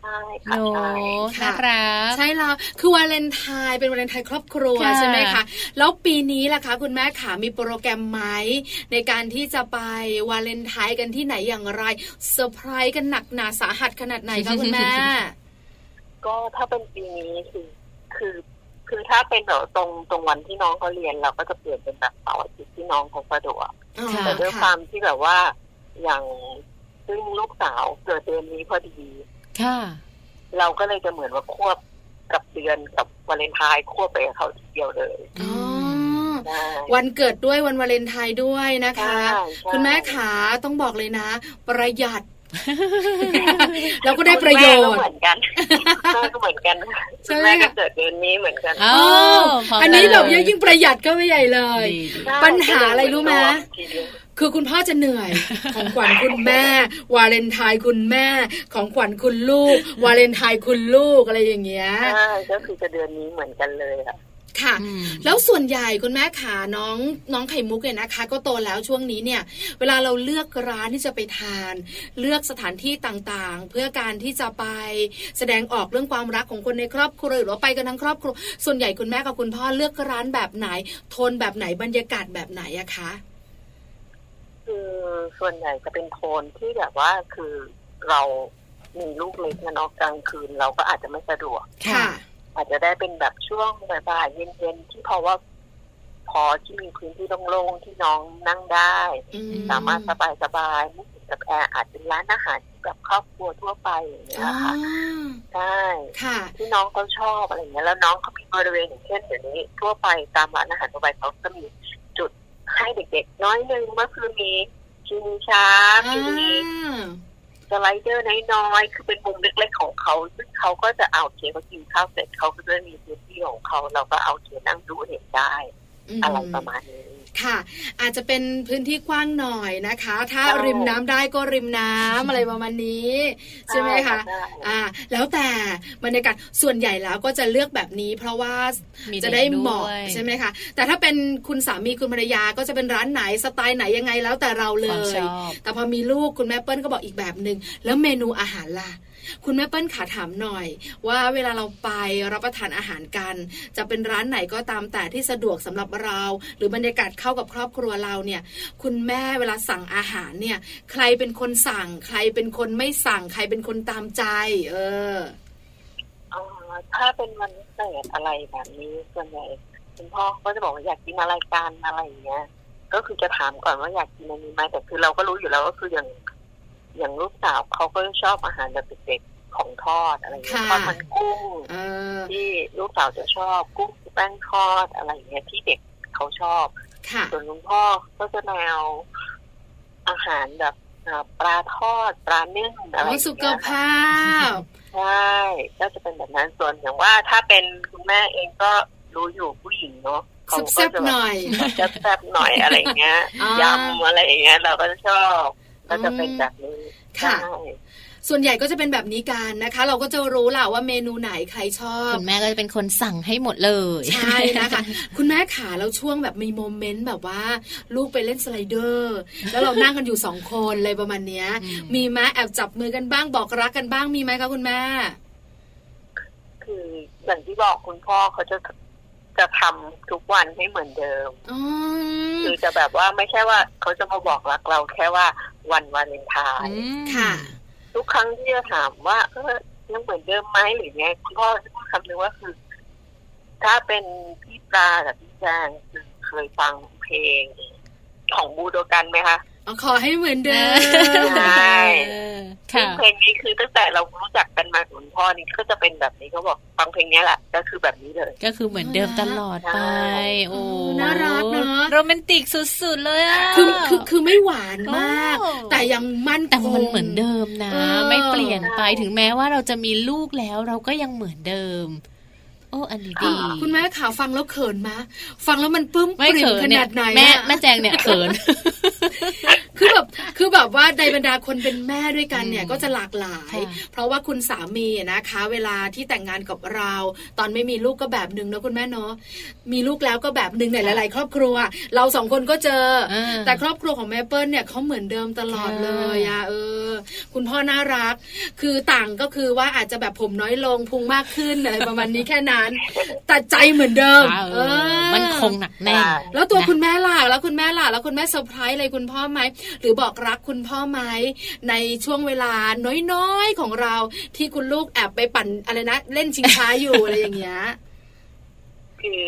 ใช่ค่ะโนใช่น่ารักใช่แล้วคือวาเลนไทน์เป็นวาเลนไทน์ครอบครัวค่ะใช่ไหมคะแล้วปีนี้ล่ะคะ คุณแม่ขามีโปรแกรมไหมในการที่จะไปวาเลนไทน์กันที่ไหนอย่างไรเซอร์ไพรส์กันหนักหนาสาหัสขนาดไหนคะคุณแม่ก็ถ้าเป็นปีนี้คือคือ คือถ้าเป็นแบบตรงตรงวันที่น้องเขาเรียนเราก็จะเปลี่ยนเป็นแบบเสาร์อาทิตย์ที่น้องเขาสะดวกค่ะแต่ด้วยความที่แบบว่าอย่างซึ่งลูกสาวเกิดเดือนนี้พอดีค่ะเราก็เลยจะเหมือนว่าควบกับเดือนกับวาเลนไทน์ควบไปกับเขาทีเดียวเลยอ๋อใช่วันเกิดด้วยวันวาเลนไทน์ด้วยนะคะใช่ใช่คุณแม่ขาต้องบอกเลยนะ ประหยัด แล้วก็ได้ประโยคุณแม่ก็ชน์เหมือนกันแม่ก็เหมือนกันใช่คุณไหมแม่ก็คะเกิดเดือนนี้เหมือนกันอ้าอ๋อวพร้มอันนี้กัแบบเลยิ่งประหยัดก็ไม่ใหญ่เลยดีดีใช่ปัญหาอะไรรู้ไหมทีเดียวคือคุณพ่อจะเหนื่อย ของขวัญคุณแม่ วาเลนไทน์คุณแม่ ของขวัญคุณลูก วาเลนไทน์คุณลูกอะไรอย่างเงี้ยใช่ก็คือจะเดือนนี้เหมือนกันเลยค่ะ ค่ะอืมแล้วส่วนใหญ่คุณแม่ขาน้องน้องไข่มุกเนี่ยนะคะ ก็โตแล้วช่วงนี้เนี่ย เวลาเราเลือกร้านที่จะไปทาน เลือกสถานที่ต่างๆ เพื่อการที่จะไปแสดงออกเรื่องความรักของคนในครอบครัวหรือว่าไปกันทั้งครอบครัวส่วนใหญ่คุณแม่กับคุณพ่อเลือกร้านแบบไหน โทนแบบไหนบรรยากาศแบบไหนอะคะคือส่วนใหญ่จะเป็นโทนที่แบบว่าคือเรามีลูกเล็กนะเนาะกลางคืนเราก็อาจจะไม่สะดวกค่ะ อาจจะได้เป็นแบบช่วงบ่ายๆเย็นๆที่เพราะว่า พอที่มีพื้นที่โล่งๆที่น้องนั่งได้อืมสามารถสบายๆไม่ถึงกับแอร์อาจเป็นร้านอาหารที่แบบครอบครัวทั่วไปอย่างเงี้ยอ๋อค่ะใช่ค่ะที่น้องเขาชอบอะไรอย่างเงี้ยแล้วน้องเขามีบริเวณอย่างเช่นเดี๋ยวนี้ทั่วไปตามร้านอาหารทั่วไปเขาจะมีจุดให้เด็กๆ น้อยหนึงก็คือมีชิงช้าอ่ามี สไลเดอร์น้อยๆ คือเป็นมุมเล็กๆของเขา ซึ่งเขาก็จะเอาเคเขากินข้าวเสร็จเขาก็จะมีพื้นที่ของเขา เราก็เอาเคนั่งดูเห็นได้ อะไรประมาณนี้ ค่ะ อาจจะเป็นพื้นที่กว้างหน่อยนะคะ ถ้าใช่ริมน้ำได้ก็ริมน้ำอะไรประมาณนี้ใช่ไหมคะใช่อ่า แล้วแต่บรรยากาศส่วนใหญ่แล้วก็จะเลือกแบบนี้ เพราะว่ามีจะได้เด็กเหมาะด้วยใช่ไหมคะแต่ถ้าเป็นคุณสามีคุณภรรยาก็จะเป็นร้านไหนสไตล์ไหนยังไงแล้วแต่เราเลความยชอบแต่พอมีลูกคุณแม่เปิ้ลก็บอกอีกแบบหนึ่งแล้วเมนูอาหารล่ะ คุณแม่เปิ้ลขาถามหน่อย ว่าเวลาเราไปรับประทานอาหารกัน จะเป็นร้านไหนก็ตามแต่ที่สะดวกสำหรับเรา หรือบรรยากาศเข้ากับครอบครัวเราเนี่ย คุณแม่เวลาสั่งอาหารเนี่ย ใครเป็นคนสั่ง ใครเป็นคนไม่สั่ง ใครเป็นคนตามใจ เออถ้าเป็นวันพิเศษอะไรแบบนี้ส่วนใหญ่คุณพ่อก็จะบอกว่าอยากกินอะไรกันอะไรอย่างเงี้ยก็คือจะถามก่อนว่าอยากกินอะไรไหมแต่คือเราก็รู้อยู่แล้วก็คืออย่าง อย่างลูกสาวเขาก็ชอบอาหารแบบเด็กๆของทอดอะไรอย่างเงี้ยทอดมันกุ้งที่ลูกสาวจะชอบกุ้งแป้งทอดอะไรอย่างเงี้ยที่เด็กเขาชอบส่วนคุณพ่อก็จะแนวอาหารแบบปลาทอดปลาเนื้ออะไรสุขภาพใช่ก็จะเป็นแบบนั้นส่วนอย่างว่าถ้าเป็นคุณแม่เองก็รู้อยู่ผู้หญิงเนาะเขาก็จะหน่อยแซ่บหน่อยอะไรเงี้ยยำอะไรเงี้ยเราก็ชอบ ก็จะเป็นแบบนี้ค่ะส่วนใหญ่ก็จะเป็นแบบนี้กันนะคะ เราก็จะรู้แหละว่าเมนูไหนใครชอบ คุณแม่ก็จะเป็นคนสั่งให้หมดเลยใช่นะคะคุณแม่ขาแล้วช่วงแบบมีโมเมนต์แบบว่า ลูกไปเล่นสไลเดอร์ แล้วเรานั่งกันอยู่สองคนเลยประมาณเนี้ย มีไหมแอบจับมือกันบ้างบอกรักกันบ้างมีไหมคะคุณแม่ คืออย่างที่บอกคุณพ่อเขาจะ จะทำทุกวันให้เหมือนเดิมคือจะแบบว่าไม่ใช่ว่าเขาจะมาบอกรักเราแค่ว่าวันวาเลนไทน์ค่ะ ทุกครั้งที่จะถามว่าเออยังเหมือนเดิมไหมหรือไงคุณพ่อจะพูดคำนึงว่าคือ ถ้าเป็นพี่ปลากับพี่แจงเคยฟังเพลงของบูโดกันไหมคะ ขอให้เหมือนเดิมใช่เพลงนี้คือตั้งแต่เรารู้จักกันมาคุณพ่อนี่ก็จะเป็นแบบนี้เขาบอกฟังเพลงนี้แหละก็คือแบบนี้เลย ก็คือเหมือนเดิมตลอดไป โอ้น่ารักเนาะโรแมนติกสุดๆเลยอะคือคือคือไม่หวานมาก แต่ยังมั่นแต่มันเหมือนเดิมนะ ไม่เปลี่ยนไปถึงแม้ว่าเราจะมีลูกแล้วเราก็ยังเหมือนเดิมโอ้อันนี้ดีคุณแม่ข่าวฟังแล้วเขินมะ ฟังแล้วมันปลื้มปริ่มขนาดไหนแม่แม่แจงเนี่ยเขิน คือแบบคือแบบว่าในบรรดาคนเป็นแม่ด้วยกันเนี่ยก็จะหลากหลาย เพราะว่าคุณสามีนะคะ เวลาที่แต่งงานกับเรา ตอนไม่มีลูกก็แบบหนึ่งนะคุณแม่เนาะมีลูกแล้วก็แบบหนึ่งในหลาย ๆ ครอบครัว เราสองคนก็เจอ แต่ครอบครัวของแม่เปิ้ลเนี่ยเขาเหมือนเดิมตลอดเลยอะเออ คุณพ่อน่ารัก คือต่างก็คือว่าอาจจะแบบผมน้อยลงพุงมากขึ้นอะไรประมาณนี้แค่นั้นแต่ใจเหมือนเดิม เออ มันคงหนักแน่นแล้วตัวคุณแม่ล่ะแล้วคุณแม่ล่ะแล้วคุณแม่เซอร์ไพรส์อะไรคุณพ่อไหมหรือบอกรักคุณพ่อไหมในช่วงเวลาน้อยๆของเราที่คุณลูกแอบไปปั่นอะไรนะเล่นชิงช้าอยู่อะไรอย่างเงี้ยคือ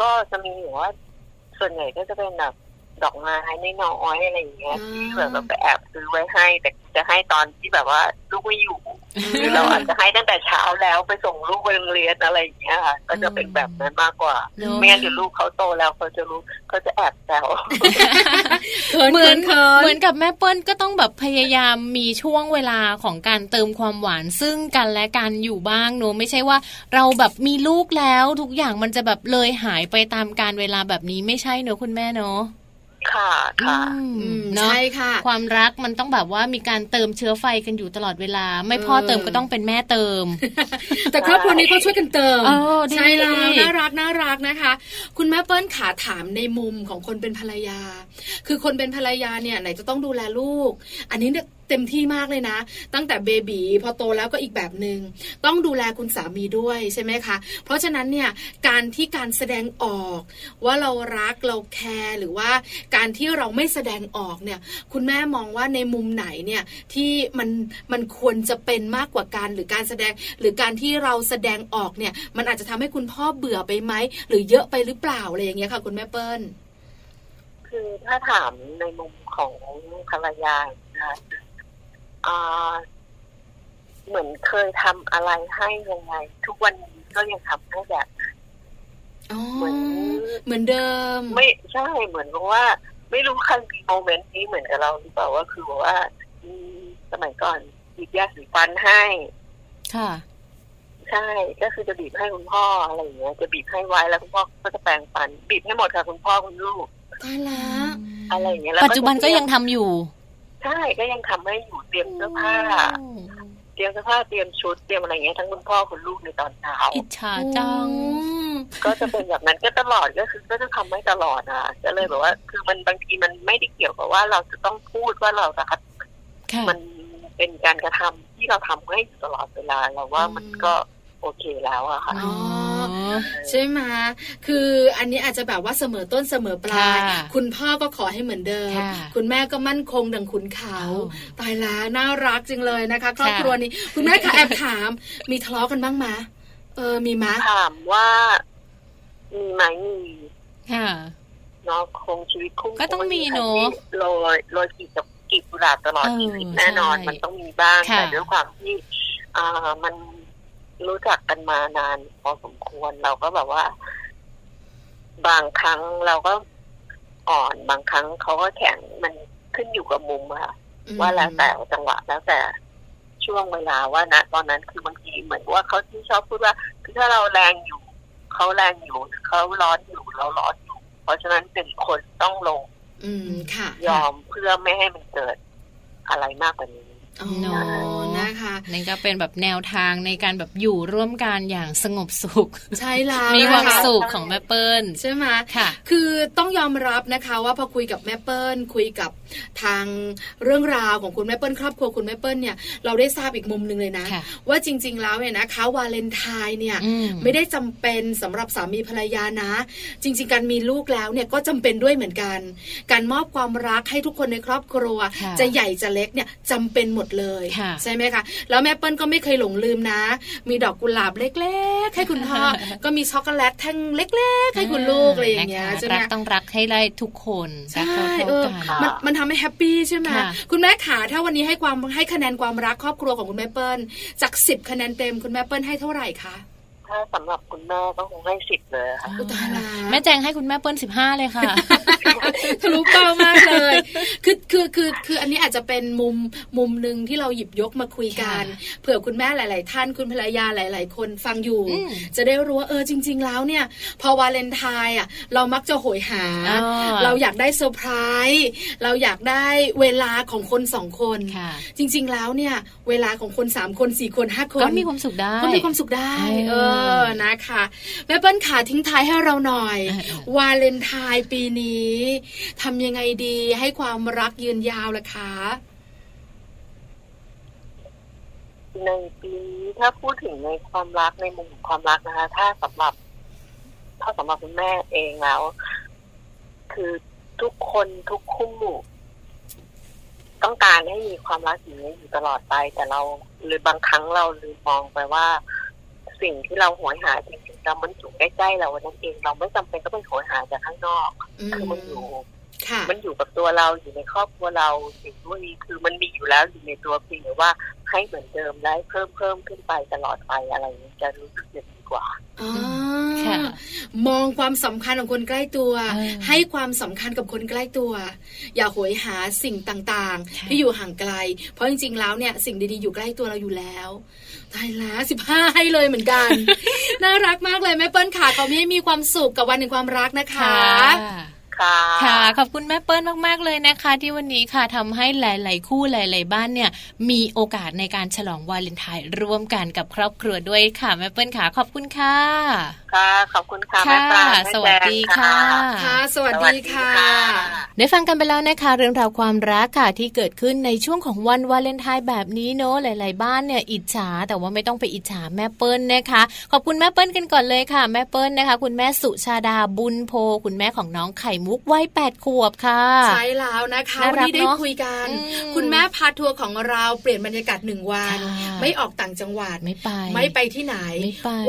ก็จะมีอยู่ว่าส่วนใหญ่ก็จะเป็นแบบ ดอกไม้น้อยๆอะไรอย่างเงี้ยที่แบบไปแอบซื้อไว้ให้ แต่จะให้ตอนที่แบบว่าลูกไม่อยู่หรือเราอาจจะให้ตั้งแต่เช้าแล้วไปส่งลูกไปโรงเรียนอะไรอย่างเงี้ยค่ะก็จะเป็นแบบนั้นมากกว่าไม่งั้นเดี๋ยวลูกเขาโตแล้วเขาจะรู้เขาจะแอบแซวเหมือนเหมือนกับแม่เปิ้ลก็ต้องแบบพยายามมีช่วงเวลาของการเติมความหวานซึ่งกันและกันอยู่บ้างเนอะไม่ใช่ว่า เราแบบมีลูกแล้วทุกอย่างมันจะแบบเลยหายไปตามการเวลาแบบนี้ไม่ใช่เนอะคุณแม่เนอะ ค่ะค่ะใช่ค่ะ ความรักมันต้องแบบว่ามีการเติมเชื้อไฟกันอยู่ตลอดเวลา ไม่พ่อเติมก็ต้องเป็นแม่เติม แต่ครอบครัวนี้เขาช่วยกันเติมใช่แล้วน่ารักน่ารักนะคะ คุณแม่เปิ้ลขาถามในมุมของคนเป็นภรรยา คือคนเป็นภรรยาเนี่ยไหนจะต้องดูแลลูก อันนี้เนี่ย เต็มที่มากเลยนะ ตั้งแต่เบบีพอโตแล้วก็อีกแบบหนึง่งต้องดูแลคุณสามีด้วยใช่ไหมคะ เพราะฉะนั้นเนี่ยการที่การแสดงออกว่าเรารักเราแคร์หรือว่าการที่เราไม่แสดงออกเนี่ยคุณแม่มองว่าในมุมไหนเนี่ยที่มันมันควรจะเป็นมากกว่าการหรือการแสดง หรือการที่เราแสดงออกเนี่ยมันอาจจะทำให้คุณพ่อเบื่อไปไหมหรือเยอะไปหรือเปล่าอะไรอย่างเงี้ยค่ะคุณแม่เปิ้ลคือถ้าถามในมุมของภรรยานะ เหมือนเคยทำอะไรให้ยังไง ทุกวันนี้ก็ยังทำให้แบบเหมือนเหมือนเดิม ไม่ใช่เหมือนกับว่า ไม่รู้ใครมีโมเมนต์นี้เหมือนกับเราหรือเปล่าว่าคือว่าสมัยก่อนบีบยาสีฟันให้ ค่ะ ใช่ ก็คือจะบีบให้คุณพ่ออะไรอย่างเงี้ย จะบีบให้ไว้แล้วคุณพ่อก็จะแปรงฟัน บีบให้หมดค่ะคุณพ่อคุณลูกตายแล้วอะไรอย่างเงี้ยปัจจุบันก็ยังทำอยู่ ใช่ก็ยังทำให้อยู่เตรียมเสื้อผ้า เตรียมเสื้อผ้าเตรียมชุดเตรียมอะไรเงี้ยทั้งคุณพ่อคุณลูกในตอนเช้าอิจฉาจังก็จะเป็นแบบนั้นก็ตลอดก็คือก็จะทำให้ตลอดอะก็เลยแบบว่า คือมันบางทีมันไม่ได้เกี่ยวกับว่าเราจะต้องพูดว่าเราจะมันเป็นการกระทำที่เราทำให้ตลอดเวลาเราว่ามันก็ โอเคแล้วอะค่ะใช่ไหมคืออันนี้อาจจะแบบว่าเสมอต้นเสมอปลายคุณพ่อก็ขอให้เหมือนเดิม คุณแม่ก็มั่นคงดังขุนเขาตายแล้วน่ารักจริงเลยนะคะครอบครัวนี้ คุณแม่คะแอบถาม มีทะเลาะกันบ้างไหมเออมีไหมถามว่า มีไหมมีค่ะเนาะคงชีวิตคุ้ก็ต้องมีเนาะโรยโรยกีบกับกีบกุหลาบตลอดชีวิตแน่นอน มันต้องมีบ้างแต่ด้วยความที่อ่ามัน รู้จักกันมานานพอสมควรเราก็แบบว่า บางครั้งเราก็อ่อนบางครั้งเขาก็แข็งมันขึ้นอยู่กับมุมค่ะว่าแล้วแต่จังหวะแล้วแต่ช่วงเวลาว่านะตอนนั้นคือบางทีเหมือนว่าเขาที่ชอบพูดว่าคือถ้าเราแรงอยู่เขาแรงอยู่เขาร้อนอยู่เราร้อนอยู่ เพราะฉะนั้นเป็นคนต้องลง อืมค่ะ ยอมเพื่อไม่ให้มันเกิดอะไรมากกว่านี้โน นะคะนี่ก็เป็นแบบแนวทางในการแบบอยู่ร่วมกันอย่างสงบสุข ใช่แล้วมีความสุขของแม่เปิ้ลใช่ไหมค่ะ คือต้องยอมรับนะคะว่าพอคุยกับแม่เปิ้ลคุยกับ ทางเรื่องราวของคุณแม่เปิ้ลครอบครัวคุณแม่เปิ้ลเนี่ยเราได้ทราบอีกมุมหนึ่งเลยนะ ว่าจริง ๆ แล้วเนี่ยนะคะวาเลนไทน์เนี่ยไม่ได้จำเป็นสำหรับสามีภรรยานะ จริง ๆ การมีลูกแล้วเนี่ยก็จำเป็นด้วยเหมือนกัน การมอบความรักให้ทุกคนในครอบครัว จะใหญ่จะเล็กเนี่ยจำเป็นหมดเลยใช่ไหมคะแล้วแม่เปิ้ลก็ไม่เคยหลงลืมนะ มีดอกกุหลาบเล็ก ๆ ให้คุณพ่อก็มีช็อกโกแลตแท่งเล็ก ๆ ให้คุณลูกอะไรอย่างเงี้ยใช่ไหมต้องรักให้ได้ทุกคนใช่เออมันมันทำให้แฮปปี้ใช่ไหมคุณแม่ขาถ้าวันนี้ให้ความให้คะแนนความรักครอบครัวของคุณแม่เปิ้ลจากสิบคะแนนเต็มคุณแม่เปิ้ลให้เท่าไหร่คะ ถ้าสำหรับคุณแม่ก็คงให้สิบเลยค่ะแม่แจงให้คุณแม่เปิ้ลสิบห้าเลยค่ะทะลุเป้ามากเลย คือคือคือคืออันนี้อาจจะเป็นมุมมุมหนึ่งที่เราหยิบยกมาคุยกันเผื่อคุณแม่หลาย ๆ ท่านคุณภรรยาหลาย ๆ คนฟังอยู่ จะได้รู้ว่าเออจริง ๆ แล้วเนี่ย พอวาเลนไทน์อะ เรามักจะโหยหา เราอยากได้เซอร์ไพรส์เราอยากได้เวลาของคนสองคนจริง ๆ แล้วเนี่ย เวลาของคนสามคนสี่คนห้าคนก็มีความสุขได้ก็มีความสุขได้ เออออนะคะแม่เปิ้ลขาทิ้งท้ายให้เราหน่อย วาเลนไทน์ปีนี้ทำยังไงดีให้ความรักยืนยาวล่ะคะในปีนี้ถ้าพูดถึงในความรักในมุมของความรักนะคะ ถ้าสำหรับถ้าสำหรับคุณแม่เองแล้ว คือทุกคนทุกคู่ต้องการให้มีความรักอย่างนี้อยู่ตลอดไป แต่เรา หรือบางครั้งเราลืมมองไปว่า สิ่งที่เราหวยหาจริงๆเรามันอยู่ใกล้ๆเรานั่นเอง เราไม่จำเป็นต้องไปหวยหาจากข้างนอก คือมันอยู่ มันอยู่กับตัวเราอยู่ในครอบครัวเราสิ่งพวกนี้คือมันมีอยู่แล้วอยู่ในตัวเพียงว่าให้เหมือนเดิมได้เพิ่มเพิ่มขึ้นไปตลอดไปอะไรนี้จะรู้สึกดีกว่ามองความสำคัญของคนใกล้ตัว ให้ความสำคัญกับคนใกล้ตัว อย่าหวยหาสิ่งต่างๆ ที่อยู่ห่างไกล เพราะจริงๆแล้วเนี่ยสิ่งดีๆอยู่ใกล้ตัวเราอยู่แล้วตายแล้วสิบห้าให้เลยเหมือนกัน น่ารักมากเลยแม่เปิ้ลขาเขาไม่มีความสุขกับวันแห่งความรักนะคะ ค่ะ ขอบคุณแม่เปิ้ลมากๆเลยนะคะ ที่วันนี้ค่ะทำให้หลาย ๆ คู่หลาย ๆ บ้านเนี่ย มีโอกาสในการฉลองวาเลนไทน์ร่วมกันกับครอบครัวด้วยค่ะแม่เปิ้ลค่ะ ขอบคุณค่ะ ค่ะ ขอบคุณค่ะแม่ปลาสวัสดีค่ะ ค่ะ สวัสดีค่ะ ได้ฟังกันไปแล้วนะคะเรื่องราวความรักค่ะที่เกิดขึ้นในช่วงของวันวาเลนไทน์แบบนี้เนาะหลาย ๆ บ้านเนี่ยอิจฉาแต่ว่าไม่ต้องไปอิจฉาแม่เปิ้ลนะคะ ขอบคุณแม่เปิ้ลกันก่อนเลยค่ะ แม่เปิ้ลนะคะ คุณแม่สุชาดาบุญโพ คุณแม่ของน้องไข่มุกวัยแปดขวบค่ะใช่แล้วนะคะวันนี้ได้คุยกัน คุณแม่พาทัวร์ของเราเปลี่ยนบรรยากาศหนึ่งวัน ไม่ออกต่างจังหวัดไม่ไป ไม่ไปที่ไหน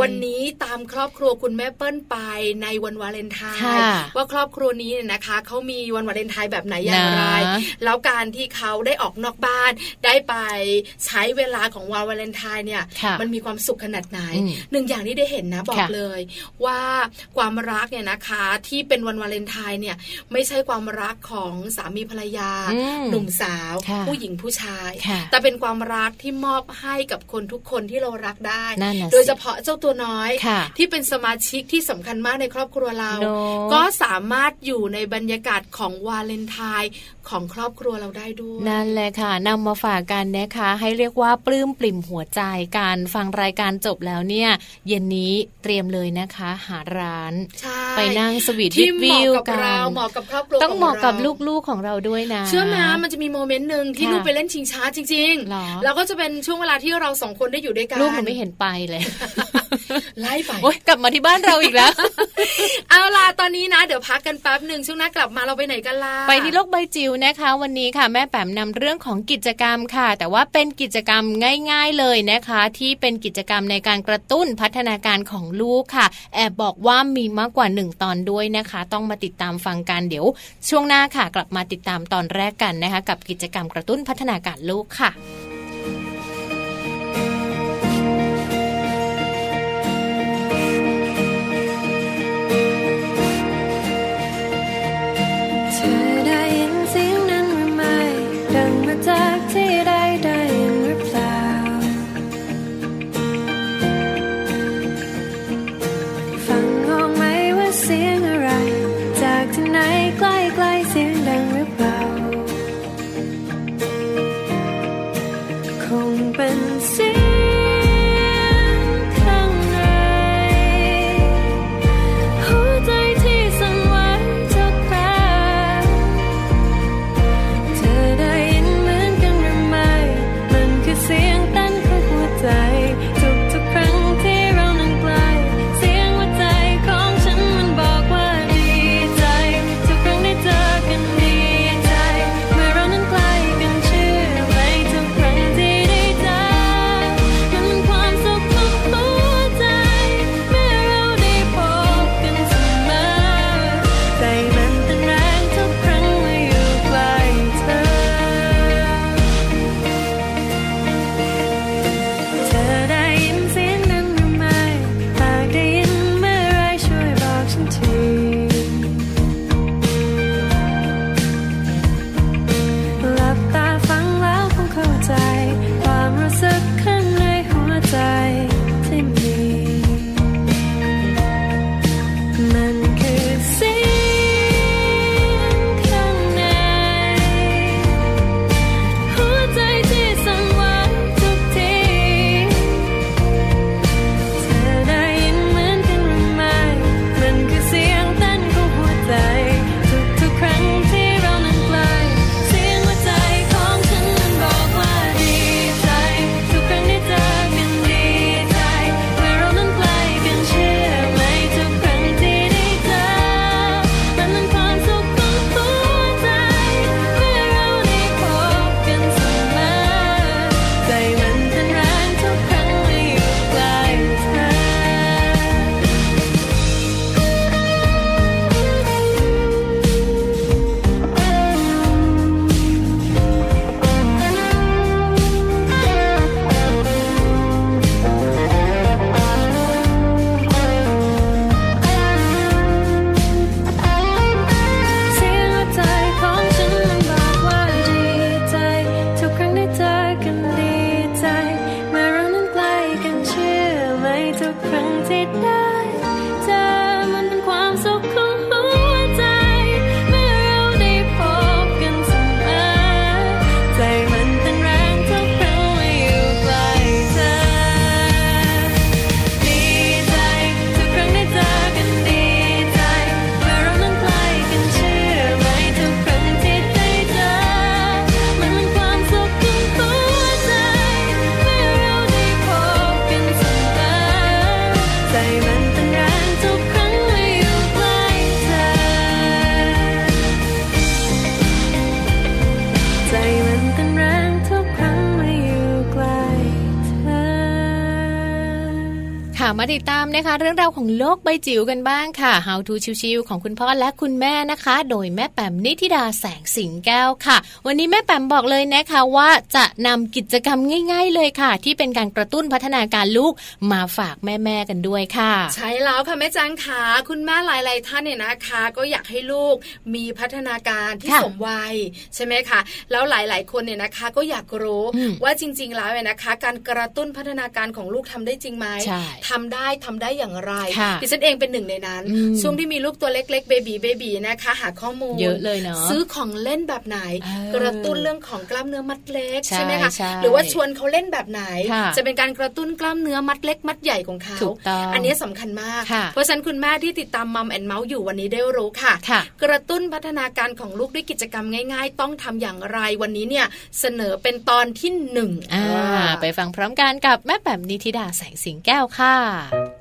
วันนี้ตามครอบครัวคุณแม่เปิ้ลไปในวันวาเลนไทน์ว่าครอบครัวนี้เนี่ยนะคะเขามีวันวาเลนไทน์แบบไหนอย่างไร แล้วการที่เขาได้ออกนอกบ้าน ได้ไปใช้เวลาของวันวาเลนไทน์เนี่ยมันมีความสุขขนาดไหนหนึ่งอย่างที่ได้เห็นนะบอกเลย ว่าความรักเนี่ยนะคะที่เป็นวันวาเลนไทน์เนี่ยไม่ใช่ความรักของสามีภรรยา หนุ่มสาว ผู้หญิงผู้ชาย แต่เป็นความรักที่มอบให้กับคนทุกคนที่เรารักได้ โดยเฉพาะเจ้าตัวน้อย ที่เป็นสมาชิกที่สำคัญมากในครอบครัวเรา ก็สามารถอยู่ในบรรยากาศของวาเลนไทน์ของครอบครัวเราได้ด้วย นั่นแหละค่ะนำมาฝากกันนะคะ ให้เรียกว่าปลื้มปริ่มหัวใจการฟังรายการจบแล้วเนี่ย เย็นนี้เตรียมเลยนะคะ หาร้าน ไปนั่งสวีทวิวกันเหมาะกับครอบครัวต้องเหมาะกับลูกๆของเราด้วยนะ เชื่อมามันจะมีโมเมนต์หนึ่งที่ลูกไปเล่นชิงช้าจริงๆแล้วก็จะเป็นช่วงเวลาที่เราสองคนได้อยู่ด้วยกันลูกหนูไม่เห็นไปเลยไล่ไปโอ๊ยกลับมาที่บ้านเราอีกแล้ว เอาล่ะตอนนี้นะ เดี๋ยวพักกันแป๊บหนึ่งช่วงหน้ากลับมาเราไปไหนกันล่ะไปที่โลกใบจิ๋วนะคะ วันนี้ค่ะ แม่แป๋มนำเรื่องของกิจกรรมค่ะ แต่ว่าเป็นกิจกรรมง่าย ๆเลยนะคะ ที่เป็นกิจกรรมในการกระตุ้นพัฒนาการของลูกค่ะ แอบบอกว่ามีมากกว่าหนึ่งตอนด้วยนะคะ ต้องมาติดตามฟังกันเดี๋ยว ช่วงหน้าค่ะกลับมาติดตามตอนแรกกันนะคะ กับกิจกรรมกระตุ้นพัฒนาการลูกค่ะ tienen าวของโลกใบจิ๋วกันบ้างค่ะ How to ชิวๆของคุณพ่อและคุณแม่นะคะ โดยแม่แปมนิธิดาแสงสิงแก้วค่ะ วันนี้แม่แปมบอกเลยนะคะว่าจะนำกิจกรรมง่าย ๆ เลยค่ะ ที่เป็นการกระตุ้นพัฒนาการลูกมาฝากแม่ๆกันด้วยค่ะ ใช่แล้วค่ะแม่จังขาคุณแม่หลายๆท่านเนี่ยนะคะ ก็อยากให้ลูกมีพัฒนาการที่สมวัยใช่ไหมคะแล้วหลาย ๆ คนเนี่ยนะคะก็อยากรู้ว่าจริง ๆ แล้วเนี่ยนะคะ การกระตุ้นพัฒนาการของลูกทำได้จริงไหมทำได้ทำได้อย่างไรดิฉันเองเป็นหนึ่งในนั้น ช่วงที่มีลูกตัวเล็กๆเบบีเบบีนะคะ หาข้อมูลเยอะเลยเนาะซื้อของเล่นแบบไหน กระตุ้นเรื่องของกล้ามเนื้อมัดเล็กใช่ไหมคะหรือว่าชวนเขาเล่นแบบไหน จะเป็นการกระตุ้นกล้ามเนื้อมัดเล็กมัดใหญ่ของเขาอันนี้สำคัญมาก เพราะฉะนั้นคุณแม่ที่ติดตามมัมแอนเมาส์อยู่วันนี้ได้รู้ค่ะ กระตุ้นพัฒนาการของลูกด้วยกิจกรรมง่าย ๆ ต้องทำอย่างไรวันนี้เนี่ยเสนอเป็นตอนที่หนึ่งไปฟังพร้อมกันกับแม่แป๋มนิธิดาแสงสิงแก้วค่ะ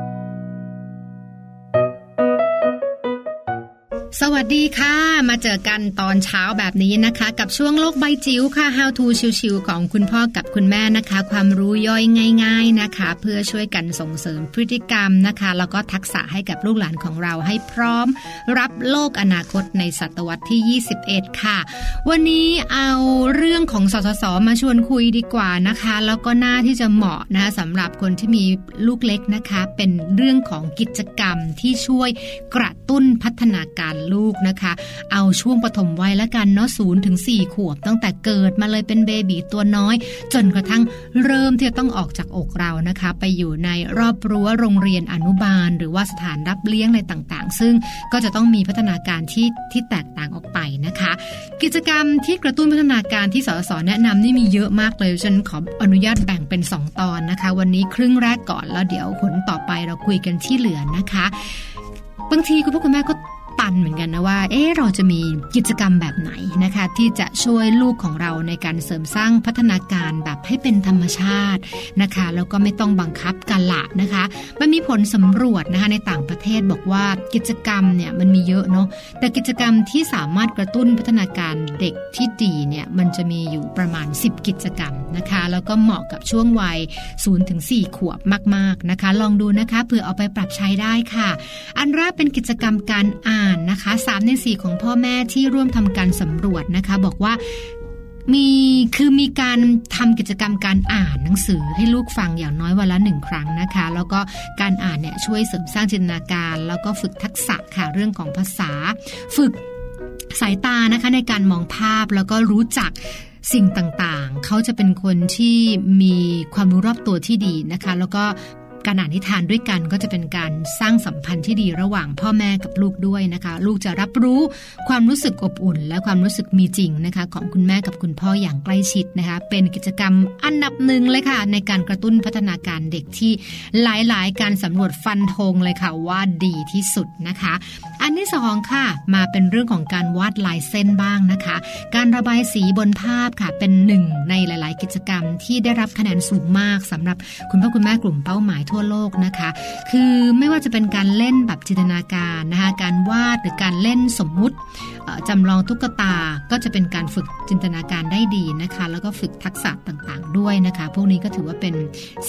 สวัสดีค่ะ มาเจอกันตอนเช้าแบบนี้นะคะ กับช่วงโลกใบจิ๋วค่ะ How to ชิวๆของคุณพ่อกับคุณแม่นะคะ ความรู้ย่อยง่าย ๆนะคะ เพื่อช่วยกันส่งเสริมพฤติกรรมนะคะ แล้วก็ทักษะให้กับลูกหลานของเราให้พร้อม รับโลกอนาคตในศตวรรษที่ 21 ค่ะ วันนี้เอาเรื่องของสสสมาชวนคุยดีกว่านะคะ แล้วก็น่าที่จะเหมาะนะะสำหรับคนที่มีลูกเล็กนะคะ เป็นเรื่องของกิจกรรมที่ช่วยกระตุ้นพัฒนาการลูกนะคะ เอาช่วงปฐมวัยละกันเนาะศูนย์ถึงสี่ขวบ ตั้งแต่เกิดมาเลยเป็นเบบีตัวน้อย จนกระทั่งเริ่มที่จะต้องออกจากอกเรานะคะ ไปอยู่ในรอบรั้วโรงเรียนอนุบาล หรือว่าสถานรับเลี้ยงอะไรต่างๆ ซึ่งก็จะต้องมีพัฒนาการที่ที่แตกต่างออกไปนะคะ กิจกรรมที่กระตุ้นพัฒนาการที่สสแนะนำนี่มีเยอะมากเลยฉันขออนุญาตแบ่งเป็น 2 ตอนนะคะ วันนี้ครึ่งแรกก่อนแล้วเดี๋ยวผลต่อไปเราคุยกันที่เหลือนะคะบางทีคุณพ่อคุณแม่ก็ ตันเหมือนกันนะว่า เอ๊เราจะมีกิจกรรมแบบไหนนะคะ ที่จะช่วยลูกของเราในการเสริมสร้างพัฒนาการแบบให้เป็นธรรมชาตินะคะ แล้วก็ไม่ต้องบังคับกันละนะคะ มันมีผลสำรวจนะคะในต่างประเทศบอกว่ากิจกรรมเนี่ยมันมีเยอะเนาะแต่กิจกรรมที่สามารถกระตุ้นพัฒนาการเด็กที่ดีเนี่ยมันจะมีอยู่ประมาณ 10 กิจกรรมนะคะ แล้วก็เหมาะกับช่วงวัย0ถึง4ขวบมาก ๆนะคะ ลองดูนะคะเผื่อเอาไปปรับใช้ได้ค่ะ อันแรกเป็นกิจกรรมการอ่านนะคะ3ใน4ของพ่อแม่ที่ร่วมทำการสำรวจนะคะ บอกว่ามีคือมีการทำกิจกรรมการอ่านหนังสือให้ลูกฟังอย่างน้อยวันละหนึ่งครั้งนะคะ แล้วก็การอ่านเนี่ยช่วยเสริมสร้างจินตนาการ แล้วก็ฝึกทักษะค่ะเรื่องของภาษา ฝึกสายตานะคะในการมองภาพแล้วก็รู้จักสิ่งต่างๆ เขาจะเป็นคนที่มีความรู้รอบตัวที่ดีนะคะ แล้วก็ การอ่านนิทานด้วยกันก็จะเป็นการสร้างสัมพันธ์ที่ดีระหว่างพ่อแม่กับลูกด้วยนะคะ ลูกจะรับรู้ความรู้สึกอบอุ่น และความรู้สึกมีจริงนะคะ ของคุณแม่กับคุณพ่ออย่างใกล้ชิดนะคะ เป็นกิจกรรมอันดับหนึ่งเลยค่ะ ในการกระตุ้นพัฒนาการเด็กที่หลายๆ การสำรวจฟันธงเลยค่ะว่าดีที่สุดนะคะ อันที่สองค่ะ มาเป็นเรื่องของการวาดลายเส้นบ้างนะคะ การระบายสีบนภาพค่ะ เป็นหนึ่งในหลาย ๆ กิจกรรมที่ได้รับคะแนนสูงมากสำหรับคุณพ่อคุณแม่กลุ่มเป้าหมายทั่วโลกนะคะ คือไม่ว่าจะเป็นการเล่นแบบจินตนาการนะคะ การวาดหรือการเล่นสมมุติจำลองตุ๊กตาก็จะเป็นการฝึกจินตนาการได้ดีนะคะ แล้วก็ฝึกทักษะต่างๆ ด้วยนะคะ พวกนี้ก็ถือว่าเป็น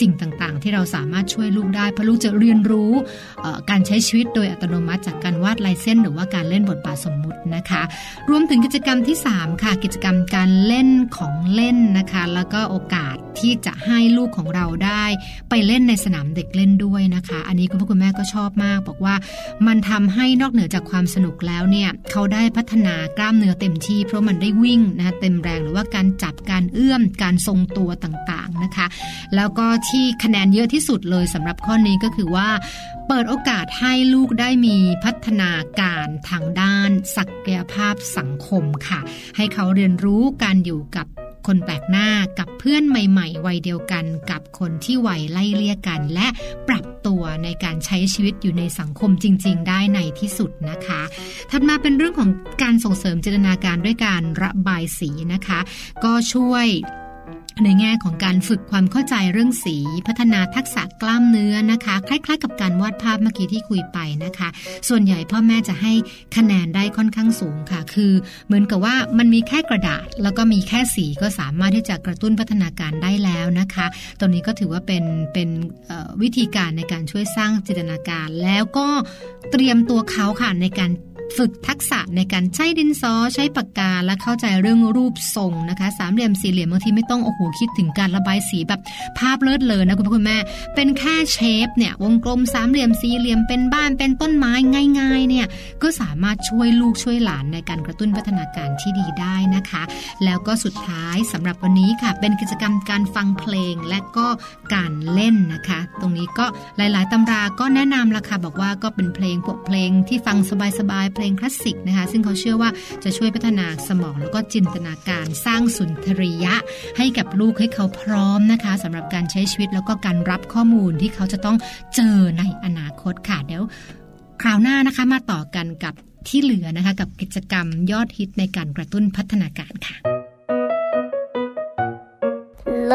สิ่งต่างๆ ที่เราสามารถช่วยลูกได้เพราะลูกจะเรียนรู้การใช้ชีวิตโดยอัตโนมัติจากการวาดลายเส้นหรือว่าการเล่นบทบาทสมมุตินะคะ รวมถึงกิจกรรมที่ 3 ค่ะ กิจกรรมการเล่นของเล่นนะคะ แล้วก็โอกาสที่จะให้ลูกของเราได้ ไปเล่นในสนามเด็กเล่นด้วยนะคะ อันนี้คุณพ่อคุณแม่ก็ชอบมาก บอกว่ามันทำให้นอกเหนือจากความสนุกแล้วเนี่ยเขาได้พัฒนากล้ามเนื้อเต็มที่ เพราะมันได้วิ่งนะเต็มแรงหรือว่าการจับการเอื้อมการทรงตัวต่างๆนะคะ แล้วก็ที่คะแนนเยอะที่สุดเลยสำหรับข้อนี้ก็คือว่า เปิดโอกาสให้ลูกได้มีพัฒนาการทางด้านศักยภาพสังคมค่ะ ให้เขาเรียนรู้การอยู่กับคนแปลกหน้ากับเพื่อนใหม่ ๆ วัยเดียวกันกับคนที่วัยไล่เลี่ยกัน และปรับตัวในการใช้ชีวิตอยู่ในสังคมจริง ๆ ได้ในที่สุดนะคะ ถัดมาเป็นเรื่องของการส่งเสริมจินตนาการด้วยการระบายสีนะคะ ก็ช่วย ในแง่ของการฝึกความเข้าใจเรื่องสี พัฒนาทักษะกล้ามเนื้อนะคะ คล้าย ๆ กับการวาดภาพเมื่อกี้ที่คุยไปนะคะ ส่วนใหญ่พ่อแม่จะให้คะแนนได้ค่อนข้างสูงค่ะ คือเหมือนกับว่ามันมีแค่กระดาษ แล้วก็มีแค่สีก็สามารถที่จะกระตุ้นพัฒนาการได้แล้วนะคะ ตรงนี้ก็ถือว่าเป็นเป็นวิธีการในการช่วยสร้างจินตนาการ แล้วก็เตรียมตัวเขาค่ะในการ ฝึกทักษะในการใช้ดินสอใช้ปากกาและเข้าใจเรื่องรูปทรงนะคะ สามเหลี่ยมสี่เหลี่ยมบางทีไม่ต้องโอ้โหคิดถึงการระบายสีแบบภาพเลิศเลยนะคุณพ่อคุณแม่ เป็นแค่เชฟเนี่ยวงกลมสามเหลี่ยมสี่เหลี่ยมเป็นบ้านเป็นต้นไม้ง่าย ๆ เนี่ยก็สามารถช่วยลูกช่วยหลานในการกระตุ้นพัฒนาการที่ดีได้นะคะ แล้วก็สุดท้ายสำหรับวันนี้ค่ะ เป็นกิจกรรมการฟังเพลงและก็การเล่นนะคะ ตรงนี้ก็หลาย ๆตำราก็แนะนำละค่ะบอกว่าก็เป็นเพลงพวกเพลงที่ฟังสบายๆเพลงคลาสสิกนะคะ ซึ่งเขาเชื่อว่าจะช่วยพัฒนาสมองแล้วก็จินตนาการสร้างสุนทรียะ ให้กับลูกให้เขาพร้อมนะคะสำหรับการใช้ชีวิตแล้วก็การรับข้อมูลที่เขาจะต้องเจอในอนาคตค่ะเดี๋ยวคราวหน้านะคะมาต่อกันกับที่เหลือนะคะ กับกิจกรรมยอดฮิตในการกระตุ้นพัฒนาการค่ะ โล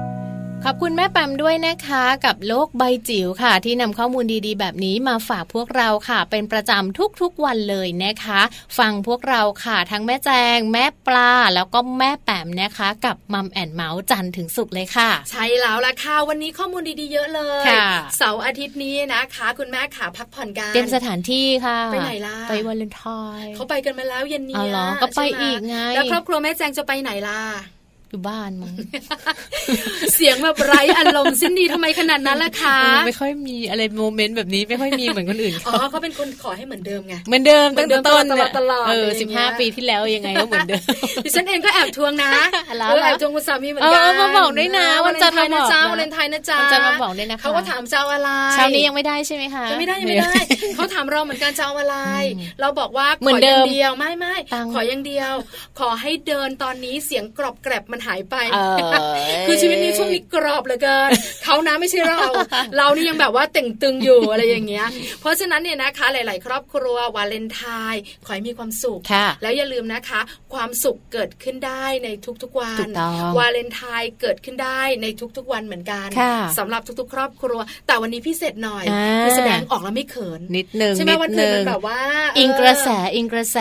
ขอบคุณแม่แปมด้วยนะคะกับโลกใบจิ๋วค่ะ ที่นำข้อมูลดีๆ แบบนี้มาฝากพวกเราค่ะ เป็นประจำทุกๆวันเลยนะคะ ฟังพวกเราค่ะ ทั้งแม่แจง แม่ปลา แล้วก็แม่แปมนะคะ กับมัมแอนเมาส์จันถึงสุกเลยค่ะ ใช่แล้วล่ะค่ะ วันนี้ข้อมูลดีๆเยอะเลยเสาร์อาทิตย์นี้นะคะ คุณแม่ขาพักผ่อนกันเตรียมสถานที่ค่ะ ไปไหนล่ะไปวันเลนทอยเขาไปกันมาแล้วเย็นนี้ก็ไปอีกไงแล้วครอบครัวแม่แจงจะไปไหนล่ะ อยู่บ้านมั้งเสียงแบบไร้อารมณ์สิ้นดีทำไมขนาดนั้นล่ะคะไม่ค่อยมีอะไรโมเมนต์แบบนี้ไม่ค่อยมีเหมือนคนอื่นอ๋อเขาเป็นคนขอให้เหมือนเดิมไงเหมือนเดิมตั้งแต่ต้นตลอดตลอดเออสิบห้าปีที่แล้วยังไงก็เหมือนเดิมดิฉันเองก็แอบทวงนะแอบทวงคุณสามีเหมือนกันมาบอกด้วยนะวันจันทร์มาบอกนะวันเลนไทน์นะจ๊ะวันจันทร์มาบอกด้วยนะคะเขาก็ถามเจ้าอะไรเช้านี้ยังไม่ได้ใช่ไหมคะยังไม่ได้ยังไม่ได้เขาถามเราเหมือนกันเจ้าอะไร เราบอกว่าขออย่างเดียวไม่ไม่ขออย่างเดียว ขอให้เดินตอนนี้เสียงกรอบแกรบมันหายไป คือชีวิตนี้ช่วงนี้กรอบเหลือเกินเขานะไม่ใช่เรา เรานี่ยังแบบว่าเต่งตึงอยู่อะไรอย่างเงี้ย เพราะฉะนั้นเนี่ยนะคะ หลาย ๆ ครอบครัววาเลนไทน์ขอให้มีความสุข แล้วอย่าลืมนะคะ ความสุขเกิดขึ้นได้ในทุก ๆ วัน วาเลนไทน์เกิดขึ้นได้ในทุก ๆ วันเหมือนกันสำหรับทุก ๆ ครอบครัว แต่วันนี้พิเศษหน่อยคือแสดงออกแล้วไม่เขินนิดนึงใช่ไหมวันอื่นมันแบบว่า อิงกระแสอิงกระแส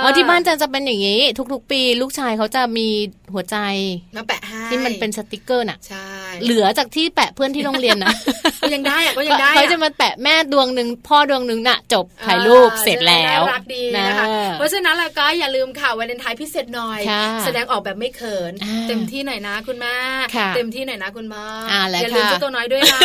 เออที่บ้านจันจะเป็นอย่างนี้ ทุก ๆ ปี ลูกชายเขาจะมีหัวใจมาแปะให้ที่มันเป็นสติกเกอร์น่ะใช่เหลือจากที่แปะเพื่อนที่โรงเรียนนะก็ยังได้อะก็ยังได้เขาจะมาแปะแม่ดวงหนึ่งพ่อดวงหนึ่งน่ะ จบถ่ายรูปเสร็จแล้วรักดีนะคะเพราะฉะนั้นเราก็อย่าลืมค่ะวาเลนไทน์พิเศษหน่อย แสดงออกแบบไม่เขิน เต็มที่หน่อยนะคุณแม่เต็มที่หน่อยนะคุณพ่ออย่าลืมเจ้าตัวน้อยด้วยนะ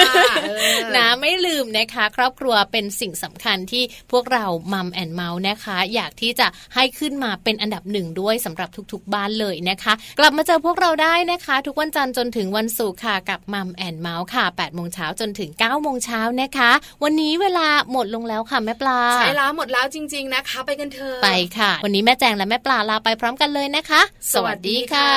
นะไม่ลืมนะคะ ครอบครัวเป็นสิ่งสำคัญที่พวกเรามัมแอนเมาส์นะคะ อยากที่จะให้ขึ้นมาเป็นอันดับหนึ่งด้วยสำหรับทุก ๆ บ้านเลยนะคะกลับมาเจอพวกเราได้นะคะ ทุกวันจันทร์จนถึงวันศุกร์ค่ะกับมัมแอนเมาส์ค่ะ8โมงเช้าจนถึง9โมงเช้านะคะ วันนี้เวลาหมดลงแล้วค่ะแม่ปลาใช่แล้วหมดแล้วจริง ๆนะคะ ไปกันเถอะไปค่ะ วันนี้แม่แจงและแม่ปลาลาไปพร้อมกันเลยนะคะ สวัสดีค่ะ